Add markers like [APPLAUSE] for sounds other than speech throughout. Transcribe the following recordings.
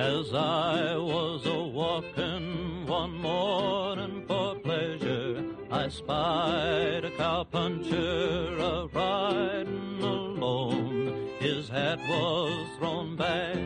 As I was a walking one morning for pleasure, I spied a cowpuncher a riding alone. His hat was thrown back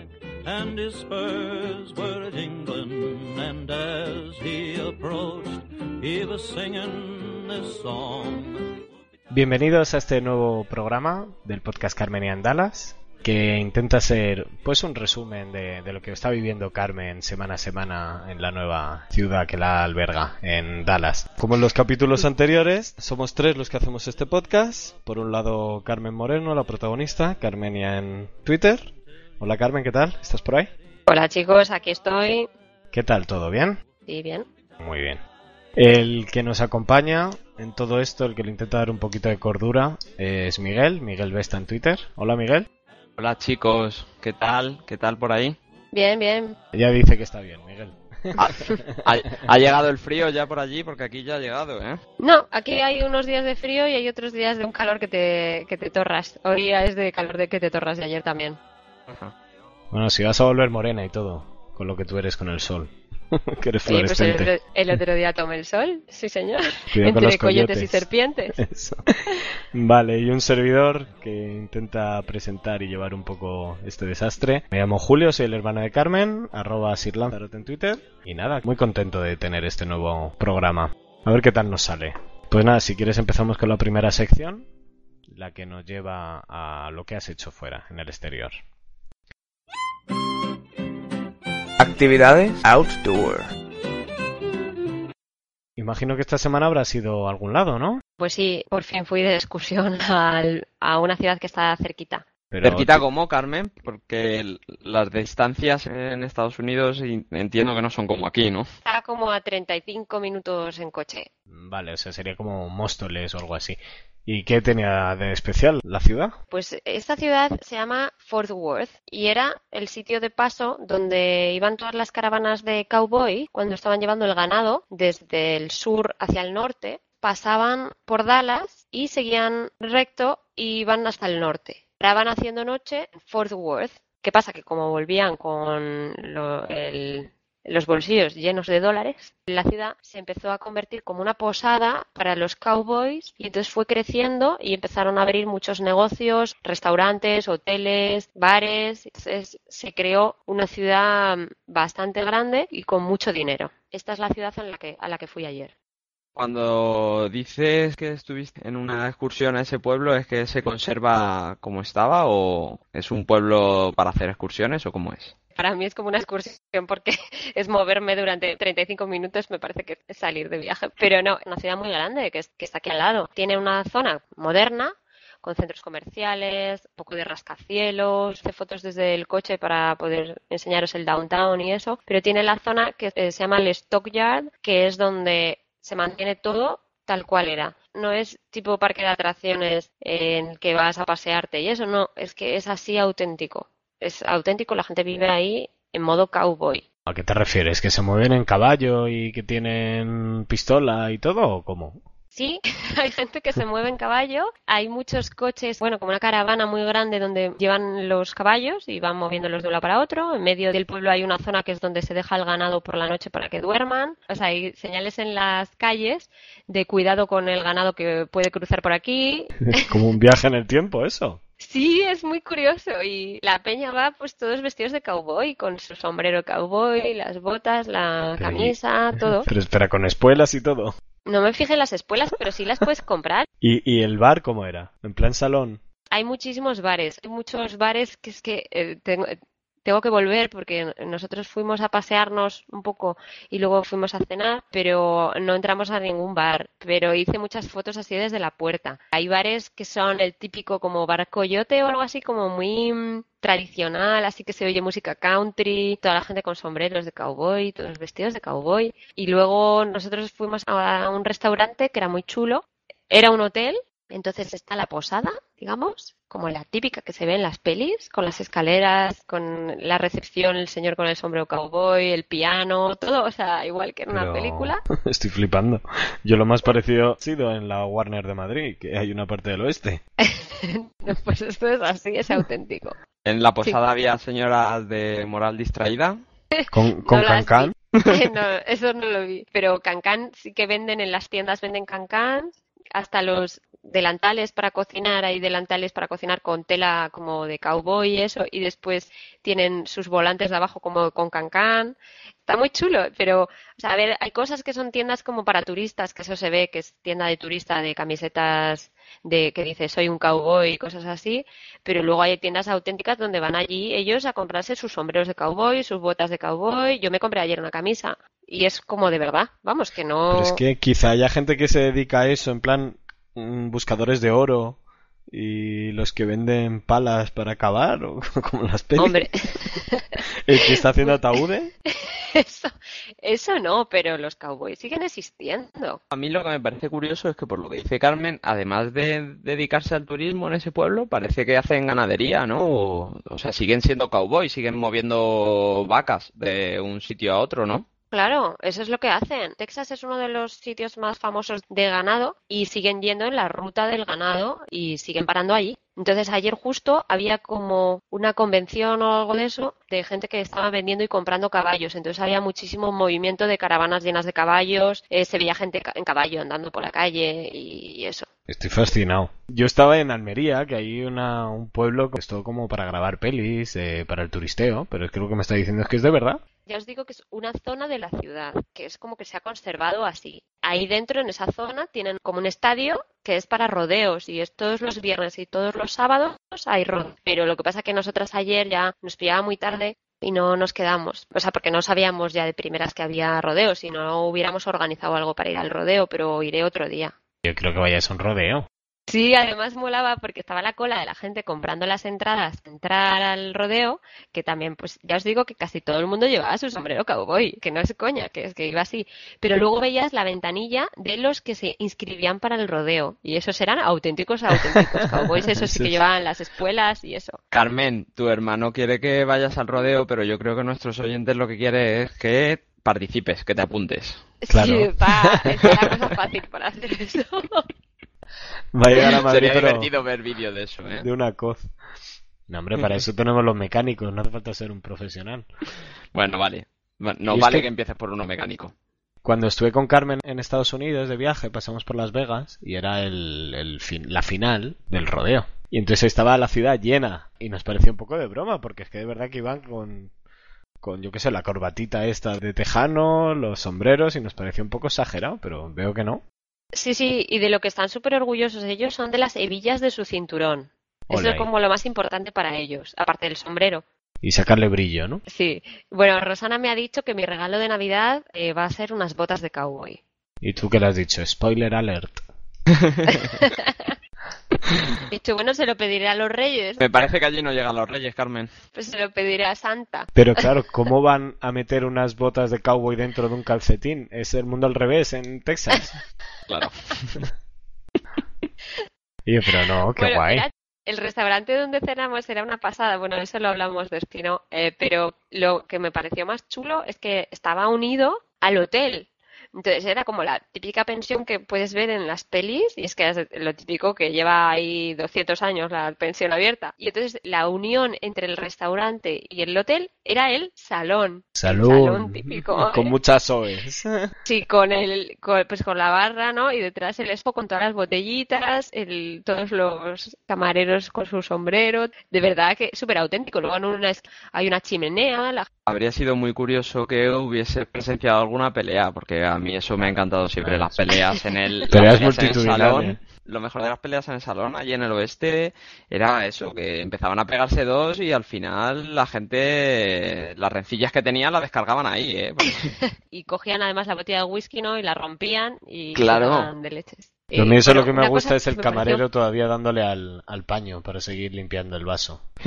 and his spurs were jingling, and as he approached, he was singing this song. Bienvenidos a este nuevo programa del podcast Carmenian Dallas, que intenta ser pues un resumen de, de, lo que está viviendo Carmen semana a semana en la nueva ciudad que la alberga, en Dallas. Como en los capítulos anteriores, somos tres los que hacemos este podcast. Por un lado, Carmen Moreno, la protagonista, Carmenia en Twitter. Hola Carmen, ¿qué tal? ¿Estás por ahí? Hola chicos, aquí estoy. ¿Qué tal? ¿Todo bien? Sí, bien. Muy bien. El que nos acompaña en todo esto, el que le intenta dar un poquito de cordura, es Miguel, Miguel Vesta en Twitter. Hola Miguel. Hola chicos, ¿qué tal? ¿Qué tal por ahí? Bien, bien. Ya dice que está bien, Miguel. Ha, ha, ha, llegado el frío ya por allí? Porque aquí ya ha llegado, ¿eh? No, aquí hay unos días de frío y hay otros días de un calor que te, que te torras. Hoy es de calor de que te torras de ayer también. Ajá. Bueno, si vas a volver morena y todo, con lo que tú eres con el sol. [LAUGHS] que eres Oye, pues el, otro, el otro día tomé el sol, sí señor. [LAUGHS] Cuidado Entre coyotes y serpientes. [LAUGHS] Eso. Vale, y un servidor que intenta presentar y llevar un poco este desastre. Me llamo Julio, soy el hermano de Carmen, arroba Sir Lanzarote en Twitter. Y nada, muy contento de tener este nuevo programa. A ver qué tal nos sale. Pues nada, si quieres empezamos con la primera sección, la que nos lleva a lo que has hecho fuera, en el exterior. Actividades outdoor. Imagino que esta semana habrá sido a algún lado, ¿no? Pues sí, por fin fui de excursión [LAUGHS] al- a una ciudad que está cerquita. Pero Cerquita como, Carmen, porque el- las distancias en Estados Unidos entiendo que no son como aquí, ¿no? Está como a 35 minutos en coche. Vale, o sea, sería como Móstoles o algo así. ¿Y qué tenía de especial la ciudad? Pues esta ciudad se llama Fort Worth y era el sitio de paso donde iban todas las caravanas de cowboy cuando estaban llevando el ganado desde el sur hacia el norte. Pasaban por Dallas y seguían recto y iban hasta el norte. Paraban haciendo noche en Fort Worth. ¿Qué pasa? Que como volvían con lo- el- los bolsillos llenos de dólares, la ciudad se empezó a convertir como una posada para los cowboys y entonces fue creciendo y empezaron a abrir muchos negocios, restaurantes, hoteles, bares. Entonces se creó una ciudad bastante grande y con mucho dinero. Esta es la ciudad en la que, a la que fui ayer. Cuando dices que estuviste en una excursión a ese pueblo, ¿es que se conserva como estaba o es un pueblo para hacer excursiones o cómo es? Para mí es como una excursión porque [LAUGHS] es moverme durante 35 minutos, me parece que es salir de viaje. Pero no, es una ciudad muy grande que, es- que está aquí al lado. Tiene una zona moderna con centros comerciales, un poco de rascacielos, hice fotos desde el coche para poder enseñaros el downtown y eso, pero tiene la zona que eh, se llama el Stockyard, que es donde se mantiene todo tal cual era. No es tipo parque de atracciones en el que vas a pasearte y eso, no, es que es así auténtico. Es auténtico, la gente vive ahí en modo cowboy. ¿A qué te refieres? ¿Que se mueven en caballo y que tienen pistola y todo o cómo? Sí, [LAUGHS] hay gente que se mueve en caballo, hay muchos coches, bueno, como una caravana muy grande donde llevan los caballos y van moviéndolos de un lado para otro. En medio del pueblo hay una zona que es donde se deja el ganado por la noche para que duerman. O sea, hay señales en las calles de cuidado con el ganado que puede cruzar por aquí. [LAUGHS] Como un viaje en el tiempo, eso. Sí, es muy curioso y la peña va pues todos vestidos de cowboy, con su sombrero cowboy, las botas, la Pero y- camisa, todo. Pero espera, con espuelas y todo. No me fijé en las espuelas, pero sí las puedes comprar. [LAUGHS] ¿Y, y el bar cómo era? ¿En plan salón? Hay muchísimos bares, hay muchos bares que es que eh, tengo, tengo que volver porque nosotros fuimos a pasearnos un poco y luego fuimos a cenar, pero no entramos a ningún bar. Pero hice muchas fotos así desde la puerta. Hay bares que son el típico como bar coyote o algo así como muy mm, tradicional, así que se oye música country, toda la gente con sombreros de cowboy, todos vestidos de cowboy. Y luego nosotros fuimos a un restaurante que era muy chulo. Era un hotel, entonces está la posada, digamos, como la típica que se ve en las pelis, con las escaleras, con la recepción, el señor con el sombrero cowboy, el piano, todo, o sea, igual que en una película. [LAUGHS] Estoy flipando. Yo lo más parecido ha sido en la Warner de Madrid, que hay una parte del oeste. [LAUGHS] Pues esto es así, es auténtico. En la posada había señoras de moral distraída. Con, [LAUGHS] con No no, eso no lo vi. Pero cancán sí que venden en las tiendas, venden cancán, hasta los delantales para cocinar, hay delantales para cocinar con tela como de cowboy y eso, y después tienen sus volantes de abajo como con cancán. Está muy chulo, pero, o sea, a ver, hay cosas que son tiendas como para turistas, que eso se ve, que es tienda de turista de camisetas de que dice soy un cowboy y cosas así, pero luego hay tiendas auténticas donde van allí ellos a comprarse sus sombreros de cowboy, sus botas de cowboy. Yo me compré ayer una camisa y es como de verdad, vamos, que no. Pero es que quizá haya gente que se dedica a eso, en plan mm, buscadores de oro y los que venden palas para cavar, o [LAUGHS] como las pelis. Hombre, [LAUGHS] El que está haciendo ataúdes. [LAUGHS] eso, eso no, pero los cowboys siguen existiendo. A mí lo que me parece curioso es que por lo que dice Carmen, además de dedicarse al turismo en ese pueblo, parece que hacen ganadería, ¿no? O, o sea, siguen siendo cowboys, siguen moviendo vacas de un sitio a otro, ¿no? Claro, eso es lo que hacen. Texas es uno de los sitios más famosos de ganado y siguen yendo en la ruta del ganado y siguen parando allí. Entonces ayer justo había como una convención o algo de eso de gente que estaba vendiendo y comprando caballos. Entonces había muchísimo movimiento de caravanas llenas de caballos, eh, se veía gente en caballo andando por la calle y eso. Estoy fascinado. Yo estaba en Almería, que hay una, un pueblo que es todo como para grabar pelis, eh, para el turisteo, pero es que lo que me está diciendo es que es de verdad. Ya os digo que es una zona de la ciudad, que es como que se ha conservado así. Ahí dentro, en esa zona, tienen como un estadio que es para rodeos y es todos los viernes y todos los sábados hay rodeo. Pero lo que pasa es que nosotras ayer ya nos pillaba muy tarde y no nos quedamos. O sea, porque no sabíamos ya de primeras que había rodeos y no hubiéramos organizado algo para ir al rodeo, pero iré otro día. Yo creo que vayas a un rodeo. Sí, además molaba porque estaba la cola de la gente comprando las entradas para entrar al rodeo, que también, pues ya os digo que casi todo el mundo llevaba su sombrero cowboy, que no es coña, que es que iba así. Pero luego veías la ventanilla de los que se inscribían para el rodeo, y esos eran auténticos, auténticos cowboys, esos sí que [LAUGHS] llevaban las espuelas y eso. Carmen, tu hermano quiere que vayas al rodeo, pero yo creo que nuestros oyentes lo que quiere es que participes, que te apuntes. Claro. Sí, va, es la cosa [LAUGHS] fácil para hacer eso. Va a llegar a Madrid, Sería pero divertido ver vídeo de eso, ¿eh? de una coz. No, hombre, para eso tenemos los mecánicos, no hace falta ser un profesional. Bueno, vale. Va- No Y es vale que- que empieces por uno mecánico. Cuando estuve con Carmen en Estados Unidos de viaje, pasamos por Las Vegas y era el, el fin- la final del rodeo. Y entonces estaba la ciudad llena y nos pareció un poco de broma, porque es que de verdad que iban con, con yo qué sé, la corbatita esta de tejano, los sombreros y nos pareció un poco exagerado, pero veo que no. Sí, sí, y de lo que están súper orgullosos ellos son de las hebillas de su cinturón. Eso es como lo más importante para ellos, aparte del sombrero. Y sacarle brillo, ¿no? Sí. Bueno, Rosana me ha dicho que mi regalo de Navidad eh, va a ser unas botas de cowboy. ¿Y tú qué le has dicho? Spoiler alert. [LAUGHS] [LAUGHS] Dicho, bueno, se lo pediré a los reyes, Me parece que allí no llegan los reyes, Carmen. pues se lo pediré a Santa. Pero [LAUGHS] claro, ¿cómo van a meter unas botas de cowboy dentro de un calcetín? Es el mundo al revés en Texas. [LAUGHS] Claro. Y yo, pero no, qué Bueno, guay. el restaurante donde cenamos era una pasada, bueno, eso lo hablamos después, ¿no? Eh, pero lo que me pareció más chulo es que estaba unido al hotel. Entonces era como la típica pensión que puedes ver en las pelis, y es que es lo típico que lleva ahí 200 años la pensión abierta. Y entonces la unión entre el restaurante y el hotel era el salón. El Salud. salón típico. Con muchas OEs. [LAUGHS] Sí, con el, con- pues con la barra, ¿no? Y detrás el expo con todas las botellitas, el, todos los camareros con su sombrero. De verdad que súper auténtico. Luego en una, hay una chimenea, la Habría sido muy curioso que hubiese presenciado alguna pelea, porque a mí eso me ha encantado siempre, las peleas en el, las Peleas peleas en el multitudinarias. salón. Lo mejor de las peleas en el salón, allí en el oeste, era eso, que empezaban a pegarse dos y al final la gente, las rencillas que tenían las descargaban ahí, ¿eh? [LAUGHS] Porque- y cogían además la botella de whisky, ¿no? Y la rompían y Claro. de leches. Lo Eh, mío eso bueno, lo que me gusta es el me pareció- camarero todavía dándole al, al paño para seguir limpiando el vaso. [LAUGHS]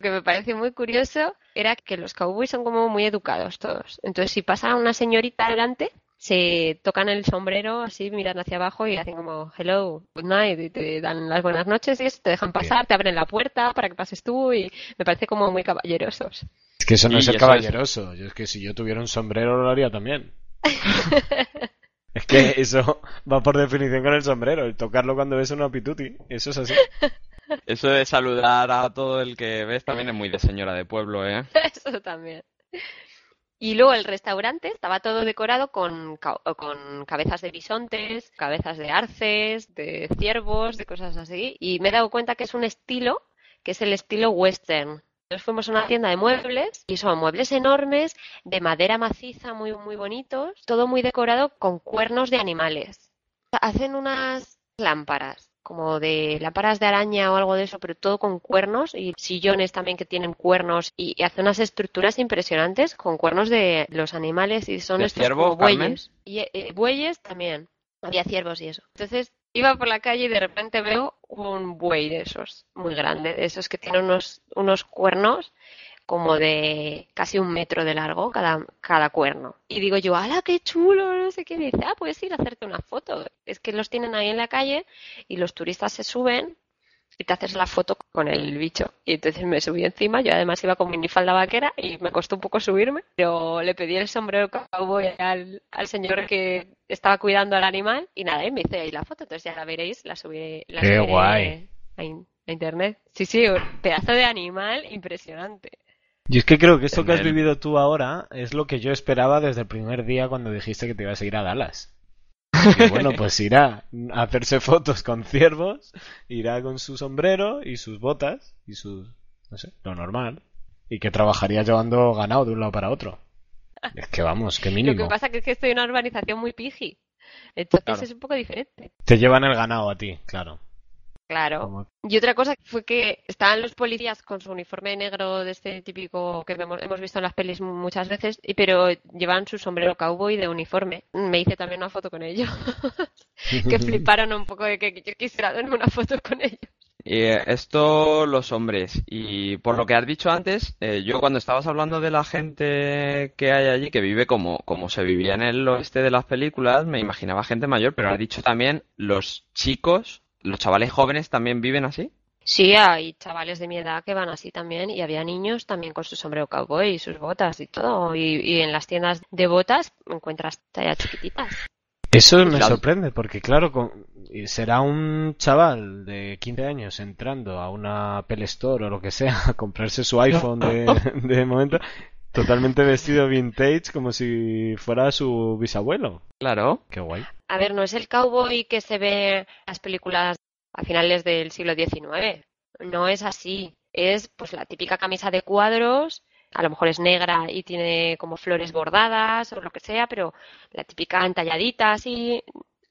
que me parece muy curioso era que los cowboys son como muy educados todos. Entonces, si pasa una señorita delante, se tocan el sombrero así, miran hacia abajo y hacen como hello, good night, y te dan las buenas noches y eso, te dejan pasar, te abren la puerta para que pases tú y me parece como muy caballerosos. Es que eso no Y es eso es- caballeroso. Yo es que si yo tuviera un sombrero lo haría también. [LAUGHS] es que eso va por definición con el sombrero. El tocarlo cuando ves una pituti. Eso es así. [LAUGHS] Eso de saludar a todo el que ves también es muy de señora de pueblo, ¿eh? [LAUGHS] Eso también. Y luego el restaurante estaba todo decorado con, con cabezas de bisontes, cabezas de arces, de ciervos, de cosas así. Y me he dado cuenta que es un estilo que es el estilo western. Nos fuimos a una tienda de muebles y son muebles enormes, de madera maciza, muy, muy bonitos, todo muy decorado con cuernos de animales. Hacen unas lámparas, como de lámparas de araña o algo de eso, pero todo con cuernos y sillones también que tienen cuernos y, y hace unas estructuras impresionantes con cuernos de los animales y son ¿De estos ciervos, como bueyes. Y eh, bueyes también. Había ciervos y eso. Entonces iba por la calle y de repente veo un buey de esos, muy grande, de esos que tienen unos, unos cuernos como de casi un metro de largo cada, cada cuerno. Y digo yo, ¡hala, qué chulo! No sé qué. Y dice, ah, puedes ir a hacerte una foto. Es que los tienen ahí en la calle y los turistas se suben y te haces la foto con el bicho. Y entonces me subí encima, yo además iba con minifalda vaquera y me costó un poco subirme, pero le pedí el sombrero cowboy al, al señor que estaba cuidando al animal y nada, y me hice ahí la foto, entonces ya la veréis, la subiré, la Qué subiré guay. A, in- a internet. Sí, sí, un pedazo de animal impresionante. Y es que creo que esto que has vivido tú ahora es lo que yo esperaba desde el primer día cuando dijiste que te ibas a ir a Dallas. [LAUGHS] Que bueno, pues irá a hacerse fotos con ciervos, irá con su sombrero y sus botas y sus, no sé, lo normal. Y que trabajaría llevando ganado de un lado para otro. Es que vamos, qué [LAUGHS] Lo que mínimo. pasa que es que estoy en una urbanización muy piji. Entonces Claro. es un poco diferente. Te llevan el ganado a ti, claro. Claro. Y otra cosa fue que estaban los policías con su uniforme negro de este típico que hemos, visto en las pelis muchas veces, y- pero llevan su sombrero cowboy de uniforme. Me hice también una foto con ellos, [LAUGHS] que [LAUGHS] fliparon un poco de que yo quisiera hacerme una foto con ellos. Y eh, esto los hombres. Y por lo que has dicho antes, eh, yo cuando estabas hablando de la gente que hay allí, que vive como, como se vivía en el oeste de las películas, me imaginaba gente mayor, pero has dicho también los chicos, los chavales jóvenes también viven así. Sí, hay chavales de mi edad que van así también, y había niños también con su sombrero cowboy y sus botas y todo. Y, y en las tiendas de botas encuentras tallas chiquititas. Eso me Claro. sorprende, porque claro, con- será un chaval de 15 años entrando a una Apple Store o lo que sea [LAUGHS] a comprarse su iPhone de, [LAUGHS] de momento, totalmente vestido vintage como si fuera su bisabuelo. Claro. Qué guay. A ver, no es el cowboy que se ve en las películas a finales del siglo XIX. No es así. Es pues la típica camisa de cuadros, a lo mejor es negra y tiene como flores bordadas o lo que sea, pero la típica entalladita así.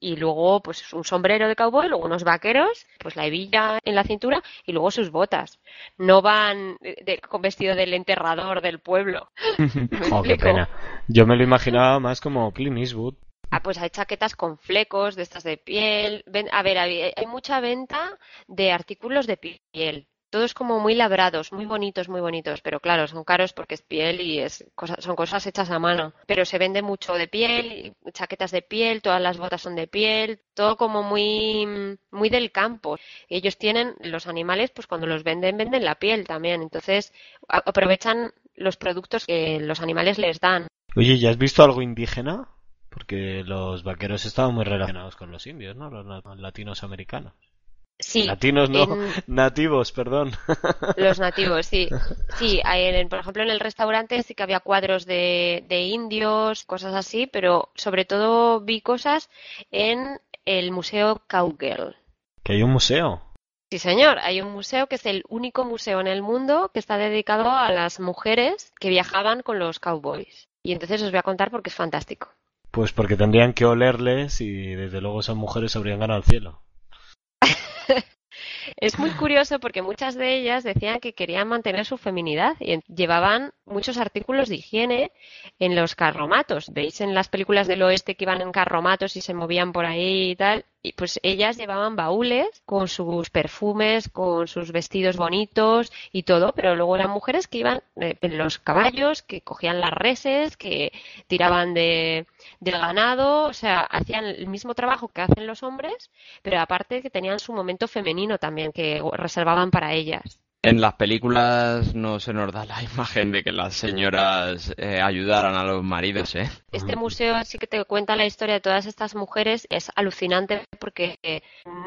Y luego, pues un sombrero de cowboy, luego unos vaqueros, pues la hebilla en la cintura y luego sus botas. No van de- con vestido del enterrador del pueblo. [LAUGHS] [LAUGHS] ¿Me Oh, qué pena. Yo me lo imaginaba más como Clint Eastwood. Ah, pues hay chaquetas con flecos de estas de piel. Ven- a ver, hay, hay mucha venta de artículos de piel. Todos como muy labrados, muy bonitos, muy bonitos. Pero claro, son caros porque es piel y es cosa- son cosas hechas a mano. Pero se vende mucho de piel, chaquetas de piel, todas las botas son de piel, todo como muy, muy del campo. Ellos tienen los animales, pues cuando los venden, venden la piel también. Entonces aprovechan los productos que los animales les dan. Oye, ¿ya has visto algo indígena? Porque los vaqueros estaban muy relacionados con los indios, ¿no? Los latinos americanos. Sí, Latinos no, en- nativos, perdón. [LAUGHS] Los nativos, sí. Sí, en- por ejemplo, en el restaurante sí que había cuadros de, de indios, cosas así, pero sobre todo vi cosas en el Museo Cowgirl. Que hay un museo. Sí, señor, hay un museo que es el único museo en el mundo que está dedicado a las mujeres que viajaban con los cowboys. Y entonces os voy a contar porque es fantástico. Pues porque tendrían que olerles y desde luego esas mujeres habrían ganado el cielo. Es muy curioso porque muchas de ellas decían que querían mantener su feminidad y llevaban muchos artículos de higiene en los carromatos. ¿Veis en las películas del oeste que iban en carromatos y se movían por ahí y tal? Y pues ellas llevaban baúles con sus perfumes, con sus vestidos bonitos y todo, pero luego eran mujeres que iban en los caballos, que cogían las reses, que tiraban de, del ganado, o sea, hacían el mismo trabajo que hacen los hombres, pero aparte que tenían su momento femenino también, que reservaban para ellas. En las películas no se nos da la [LAUGHS] imagen de que las señoras eh, ayudaran a los maridos, ¿eh? Este museo sí que te cuenta la historia de todas estas mujeres. Es alucinante porque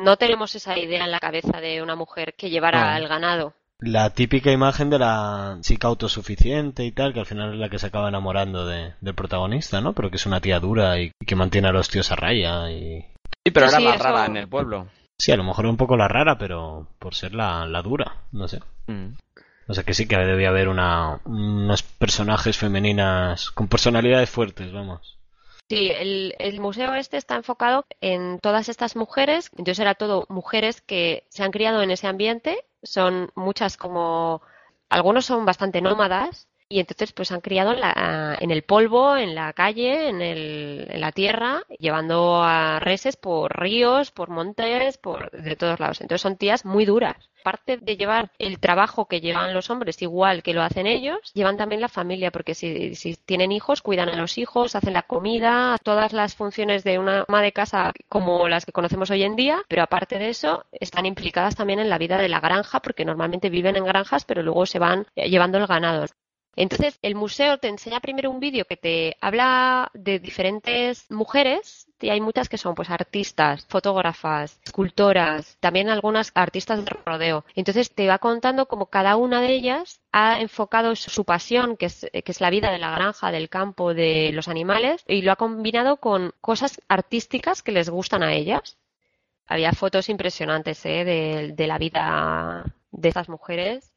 no tenemos esa idea en la cabeza de una mujer que llevara No. el ganado. La típica imagen de la chica autosuficiente y tal, que al final es la que se acaba enamorando de- del protagonista, ¿no? Pero que es una tía dura y, y que mantiene a los tíos a raya y... Sí, pero era Sí, la eso- rara en el pueblo. Sí, a lo mejor un poco la rara, pero por ser la, la dura, no sé. Mm. O sea que sí que debía haber una, unos personajes femeninas con personalidades fuertes, vamos. Sí, el, el museo este está enfocado en todas estas mujeres. Entonces era todo mujeres que se han criado en ese ambiente. Son muchas como... Algunos son bastante nómadas y entonces pues han criado en, la- en el polvo, en la calle, en, el- la tierra, llevando a reses por ríos, por montes, por de todos lados. Entonces son tías muy duras. Aparte de llevar el trabajo que llevan los hombres igual que lo hacen ellos, llevan también la familia, porque si, si tienen hijos, cuidan a los hijos, hacen la comida, todas las funciones de una ama de casa como las que conocemos hoy en día, pero aparte de eso, están implicadas también en la vida de la granja, porque normalmente viven en granjas, pero luego se van eh, llevando el ganado. Entonces, el museo te enseña primero un vídeo que te habla de diferentes mujeres, y hay muchas que son pues artistas, fotógrafas, escultoras, también algunas artistas de rodeo. Entonces te va contando cómo cada una de ellas ha enfocado su, su pasión, que es, que es la vida de la granja, del campo, de los animales, y lo ha combinado con cosas artísticas que les gustan a ellas. Había fotos impresionantes ¿eh? de, de la vida de estas mujeres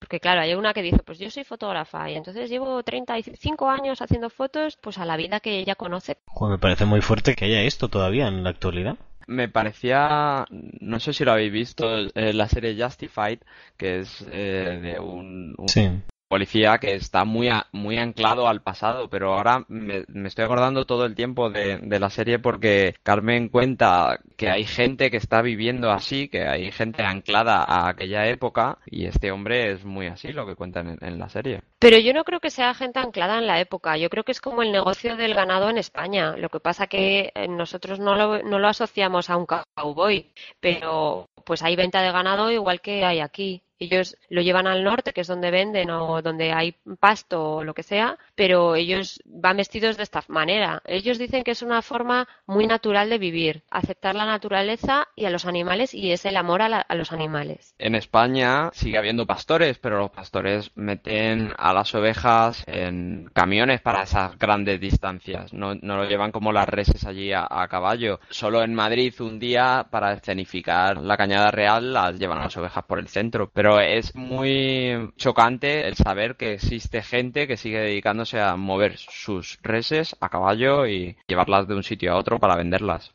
porque claro, hay una que dice, pues yo soy fotógrafa y entonces llevo 35 años haciendo fotos pues a la vida que ella conoce. Joder, me parece muy fuerte que haya esto todavía en la actualidad. Me parecía, no sé si lo habéis visto, eh, la serie Justified, que es eh, de un, un Sí. Policía que está muy, a- muy anclado al pasado, pero ahora me, estoy acordando todo el tiempo de, de la serie porque Carmen cuenta que hay gente que está viviendo así, que hay gente anclada a aquella época y este hombre es muy así lo que cuentan en, en la serie. Pero yo no creo que sea gente anclada en la época. Yo creo que es como el negocio del ganado en España. Lo que pasa que eh, nosotros no lo, no lo asociamos a un cowboy, pero pues hay venta de ganado igual que hay aquí. Ellos lo llevan al norte, que es donde venden o donde hay pasto o lo que sea, pero ellos van vestidos de esta manera. Ellos dicen que es una forma muy natural de vivir, aceptar la naturaleza y a los animales y es el amor a, la- los animales. En España sigue habiendo pastores, pero los pastores meten a las ovejas en camiones para esas grandes distancias. No, no lo llevan como las reses allí a, a caballo. Solo en Madrid un día para escenificar la cañada real las llevan a las ovejas por el centro. Pero es muy chocante el saber que existe gente que sigue dedicándose a mover sus reses a caballo y llevarlas de un sitio a otro para venderlas.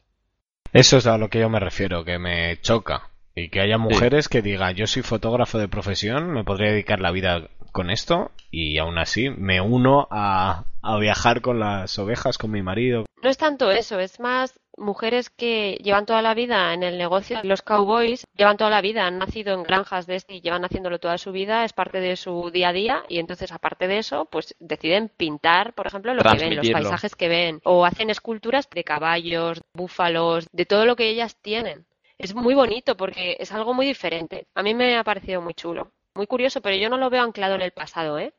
Eso es a lo que yo me refiero, que me choca. Y que haya mujeres que digan, yo soy fotógrafo de profesión, me podría dedicar la vida con esto y aún así me uno a, a viajar con las ovejas, con mi marido. No es tanto eso, es más mujeres que llevan toda la vida en el negocio de los cowboys, llevan toda la vida, han nacido en granjas de este y llevan haciéndolo toda su vida, es parte de su día a día y entonces aparte de eso, pues deciden pintar, por ejemplo, lo que ven, los paisajes que ven, o hacen esculturas de caballos, búfalos, de todo lo que ellas tienen. Es muy bonito porque es algo muy diferente. A mí me ha parecido muy chulo, muy curioso, pero yo no lo veo anclado en el pasado, ¿eh?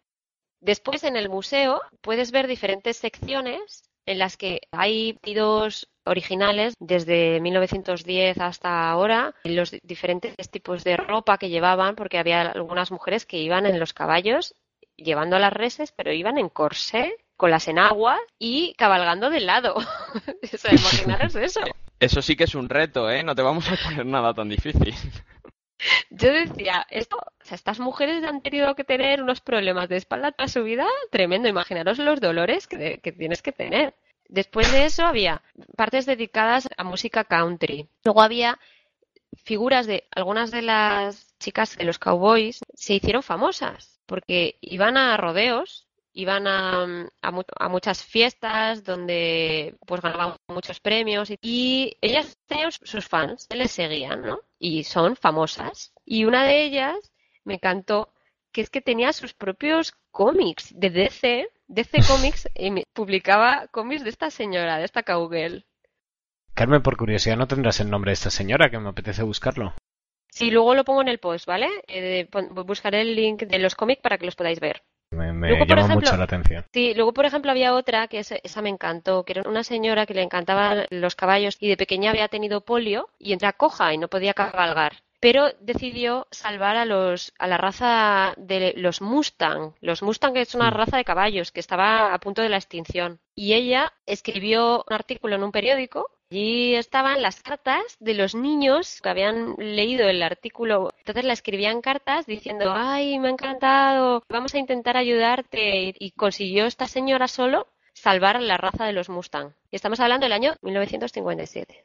Después en el museo puedes ver diferentes secciones en las que hay vestidos originales desde 1910 hasta ahora, los di- diferentes tipos de ropa que llevaban, porque había algunas mujeres que iban en los caballos llevando las reses, pero iban en corsé, con las enaguas y cabalgando de lado. [LAUGHS] o sea, imaginaros eso. Eso sí que es un reto, ¿eh? No te vamos a poner nada tan difícil. Yo decía, esto, o sea, estas mujeres han tenido que tener unos problemas de espalda toda su vida tremendo. Imaginaros los dolores que, que tienes que tener. Después de eso había partes dedicadas a música country. Luego había figuras de algunas de las chicas de los cowboys se hicieron famosas porque iban a rodeos, iban a, a mu- a muchas fiestas donde pues ganaban muchos premios y, y ellas tenían sus fans, les seguían, ¿no? Y son famosas. Y una de ellas me encantó que es que tenía sus propios cómics de DC, DC [LAUGHS] Comics, y publicaba cómics de esta señora, de esta cowgirl. Carmen, por curiosidad, ¿no tendrás el nombre de esta señora que me apetece buscarlo? Sí, luego lo pongo en el post, ¿vale? Eh, buscaré el link de los cómics para que los podáis ver. Me, me Luego, por llama ejemplo- mucho la atención. Sí, luego por ejemplo había otra que es- esa me encantó, que era una señora que le encantaban los caballos y de pequeña había tenido polio y era coja y no podía cabalgar. Pero decidió salvar a los a la raza de los Mustang. Los Mustang es una Mm. raza de caballos que estaba a punto de la extinción. Y ella escribió un artículo en un periódico. Allí estaban las cartas de los niños que habían leído el artículo. Entonces la escribían cartas diciendo, ay, me ha encantado, vamos a intentar ayudarte. Y- Y consiguió esta señora solo salvar la raza de los Mustang. Y estamos hablando del año 1957.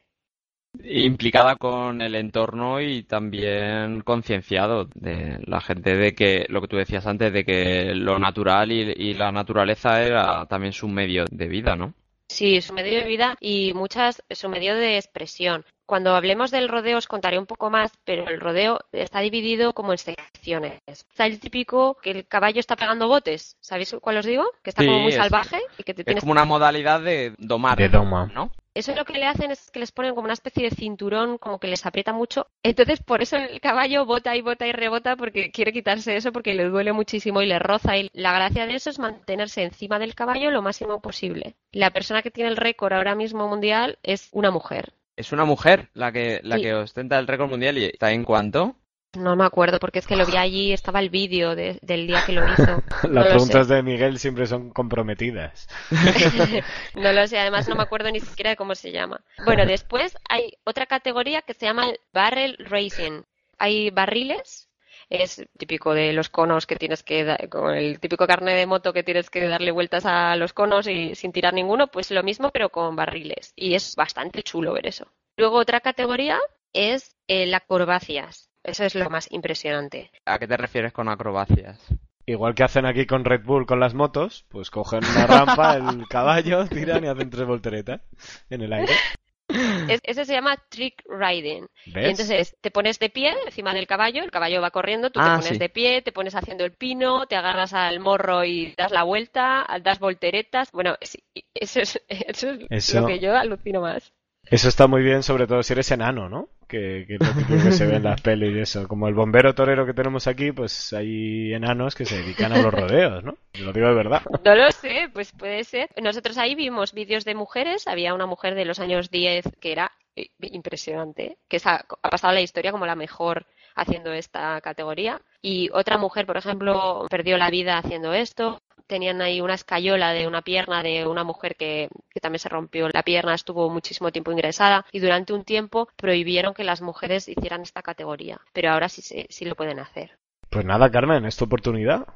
Implicada con el entorno y también concienciado de la gente de que, lo que tú decías antes, de que lo natural y, y la naturaleza era también su medio de vida, ¿no? Sí, su medio de vida y muchas su medio de expresión. Cuando hablemos del rodeo os contaré un poco más, pero el rodeo está dividido como en secciones. Está el típico que el caballo está pegando botes, ¿sabéis cuál os digo? Que está Sí, como muy es- salvaje y que te Es tienes como una modalidad de domar, De doma. ¿no? Eso lo que le hacen es que les ponen como una especie de cinturón, como que les aprieta mucho. Entonces, por eso el caballo bota y bota y rebota porque quiere quitarse eso porque le duele muchísimo y le roza. Y la gracia de eso es mantenerse encima del caballo lo máximo posible. La persona que tiene el récord ahora mismo mundial es una mujer. Es una mujer la que, la Sí. que ostenta el récord mundial y está en cuánto. No me acuerdo porque es que lo vi allí, estaba el vídeo de- del día que lo hizo. [LAUGHS] Las No preguntas de Miguel siempre son comprometidas. [LAUGHS] No lo sé, además no me acuerdo ni siquiera de cómo se llama. Bueno, después hay otra categoría que se llama el barrel racing. Hay barriles, es típico de los conos que tienes que con el típico carnet de moto que tienes que darle vueltas a los conos y sin tirar ninguno, pues lo mismo pero con barriles. Y es bastante chulo ver eso. Luego otra categoría es el acrobacias. Eso es lo más impresionante. ¿A qué te refieres con acrobacias? Igual que hacen aquí con Red Bull con las motos, pues cogen una rampa, [LAUGHS] el caballo, tiran y hacen tres volteretas en el aire. Es- ese se llama trick riding. Y ¿Ves? entonces te pones de pie encima del caballo, el caballo va corriendo, tú te Ah, pones sí. de pie, te pones haciendo el pino, te agarras al morro y das la vuelta, das volteretas. Bueno, sí, eso es, [LAUGHS] eso es Eso- lo que yo alucino más. Eso está muy bien, sobre todo si eres enano, ¿no? Que, que es lo típico que se ve en las [LAUGHS] pelis y eso. Como el bombero torero que tenemos aquí, pues hay enanos que se dedican a los rodeos, ¿no? Lo digo de verdad. No lo sé, pues puede ser. Nosotros ahí vimos vídeos de mujeres, había una mujer de los años 10 que era eh, impresionante, que ha pasado la historia como la mejor haciendo esta categoría. Y otra mujer, por ejemplo, perdió la vida haciendo esto. Tenían ahí una escayola de una pierna de una mujer que, que también se rompió la pierna, estuvo muchísimo tiempo ingresada y durante un tiempo prohibieron que las mujeres hicieran esta categoría. Pero ahora sí, se- sí lo pueden hacer. Pues nada, Carmen, es tu oportunidad.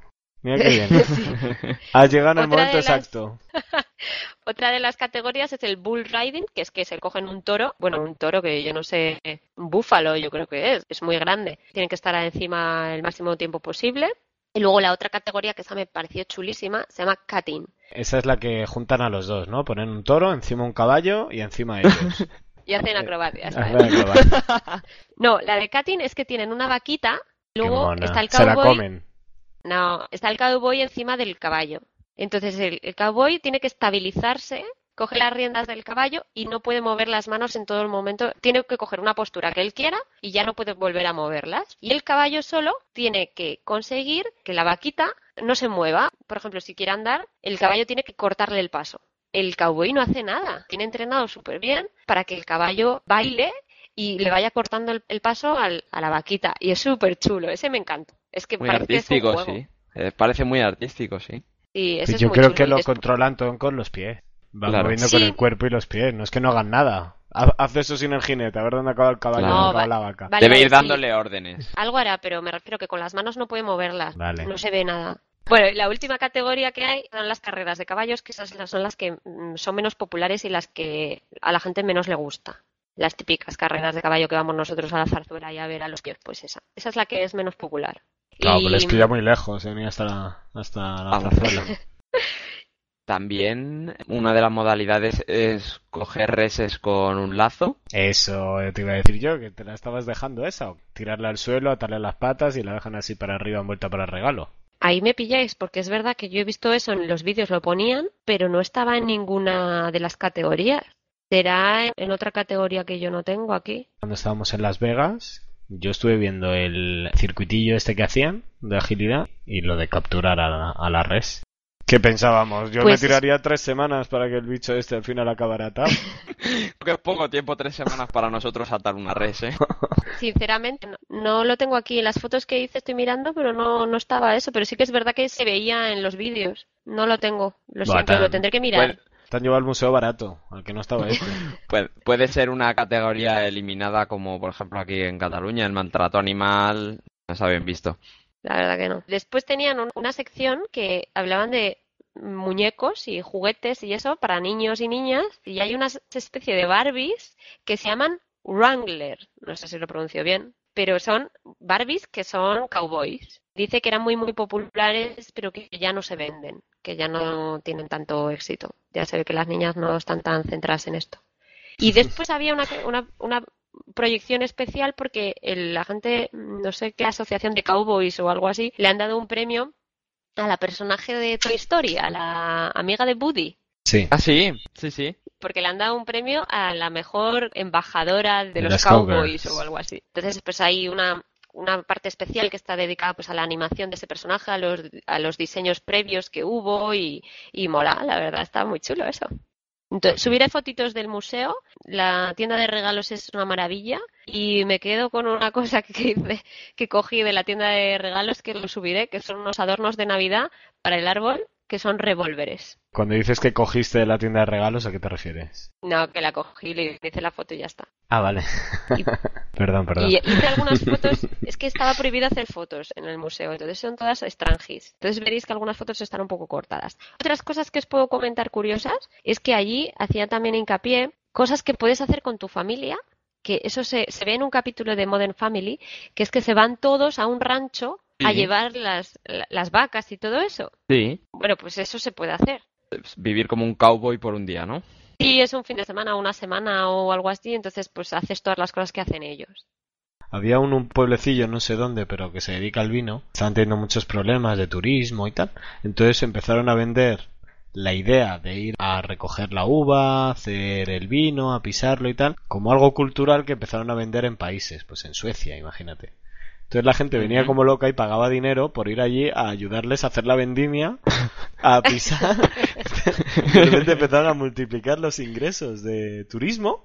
Mira qué [LAUGHS] bien. Has llegado en el Otra momento las- exacto. [LAUGHS] Otra de las categorías es el bull riding, que es que se cogen un toro, bueno, un toro que yo no sé, un búfalo yo creo que es, es muy grande. Tienen que estar encima el máximo tiempo posible. Y luego la otra categoría que esa me pareció chulísima se llama cutting. Esa es la que juntan a los dos, ¿no? Ponen un toro, encima un caballo y encima ellos. [LAUGHS] Y hacen acrobacias. Haz ¿sabes? la acrobacia. [LAUGHS] No, la de cutting es que tienen una vaquita, luego está el Se la cowboy. comen. No, está el cowboy encima del caballo. Entonces el, el cowboy tiene que estabilizarse, coge las riendas del caballo y no puede mover las manos en todo el momento. Tiene que coger una postura que él quiera y ya no puede volver a moverlas. Y el caballo solo tiene que conseguir que la vaquita no se mueva. Por ejemplo, si quiere andar, el caballo tiene que cortarle el paso. El cowboy no hace nada. Tiene entrenado súper bien para que el caballo baile y le vaya cortando el, el paso al- a la vaquita. Y es súper chulo. Ese me encanta. Es que Muy parece que es un artístico, juego. sí. Eh, parece muy artístico, sí. Sí, ese Pues es yo muy creo chulo. que lo después- controlan todo con los pies. Van Claro. moviendo con el cuerpo y los pies. No es que no hagan nada. Ha- Haz eso sin el jinete, a ver dónde acaba el caballo No, acaba va- la vaca. vale, Debe ir sí. dándole órdenes. Algo hará, pero me refiero que con las manos no puede moverlas. Vale. No se ve nada. Bueno, y la última categoría que hay son las carreras de caballos, que esas son las que mm, son menos populares y las que a la gente menos le gusta. Las típicas carreras de caballo que vamos nosotros a la zarzuela y a ver a los pies, pues esa. Esa es la que es menos popular. Claro, Y- pero les pilla muy lejos, eh, ni hasta la, hasta la zarzuela. [LAUGHS] También una de las modalidades es coger reses con un lazo. Eso te iba a decir yo, que te la estabas dejando esa. o Tirarla al suelo, atarle las patas y la dejan así para arriba envuelta para el regalo. Ahí me pilláis, porque es verdad que yo he visto eso en los vídeos, lo ponían, pero no estaba en ninguna de las categorías. Será en- en otra categoría que yo no tengo aquí. Cuando estábamos en Las Vegas, Yo estuve viendo el circuitillo este que hacían de agilidad y lo de capturar a la, a la res. ¿Qué pensábamos? Yo Pues- me tiraría tres semanas para que el bicho este al final acabara atado. [LAUGHS] Que es poco tiempo, tres semanas para nosotros atar una res, ¿eh? [LAUGHS] Sinceramente, no, no lo tengo aquí. En las fotos que hice estoy mirando, pero no, no estaba eso. Pero sí que es verdad que se veía en los vídeos. No lo tengo. Lo siento, lo tendré que mirar. Pues- Te han llevado al museo barato, al que no estaba [LAUGHS] este. Puede, puede ser una categoría eliminada como por ejemplo aquí en Cataluña, el maltrato animal, no está bien visto. La verdad que no. Después tenían un- una sección que hablaban de muñecos y juguetes y eso para niños y niñas. Y hay una especie de Barbies que se llaman Wrangler. No sé si lo pronuncio bien. Pero son Barbies que son cowboys. Dice que eran muy, muy populares, pero que ya no se venden, que ya no tienen tanto éxito. Ya se ve que las niñas no están tan centradas en esto. Y después había una, una, una proyección especial porque el- la gente, no sé qué asociación de cowboys o algo así, le han dado un premio a la personaje de Toy Story, a la amiga de Woody, Sí. Ah, sí, sí, sí. porque le han dado un premio a la mejor embajadora de De los cowboys cowgirls. o algo así. Entonces, pues hay una, una parte especial que está dedicada pues a la animación de ese personaje, a los, a los diseños previos que hubo y, y mola, la verdad, está muy chulo eso. Entonces, subiré fotitos del museo, la tienda de regalos es una maravilla y me quedo con una [LAUGHS] cosa que hice, que cogí de la tienda de regalos que lo subiré, que son unos adornos de Navidad para el árbol que son revólveres. Cuando dices que cogiste de la tienda de regalos, ¿a qué te refieres? No, que la cogí, le hice la foto y ya está. Ah, vale. Y- [LAUGHS] perdón, perdón. Y hice algunas fotos, es que estaba prohibido hacer fotos en el museo, entonces son todas extranjis. Entonces veréis que algunas fotos están un poco cortadas. Otras cosas que os puedo comentar curiosas es que allí hacía también hincapié cosas que puedes hacer con tu familia, que eso se, se ve en un capítulo de Modern Family, que es que se van todos a un rancho a llevar las, la- las vacas y todo eso. Sí. Bueno, pues eso se puede hacer. Vivir como un cowboy por un día, ¿no? Si es un fin de semana, una semana o algo así, entonces pues haces todas las cosas que hacen ellos. Había un, un pueblecillo, no sé dónde, pero que se dedica al vino. Estaban teniendo muchos problemas de turismo y tal. Entonces empezaron a vender la idea de ir a recoger la uva, hacer el vino, a pisarlo y tal, como algo cultural que empezaron a vender en países, pues en Suecia, imagínate. Entonces la gente venía como loca y pagaba dinero por ir allí a ayudarles a hacer la vendimia, a [LAUGHS] pisar. [LAUGHS] De repente empezaron a multiplicar los ingresos de turismo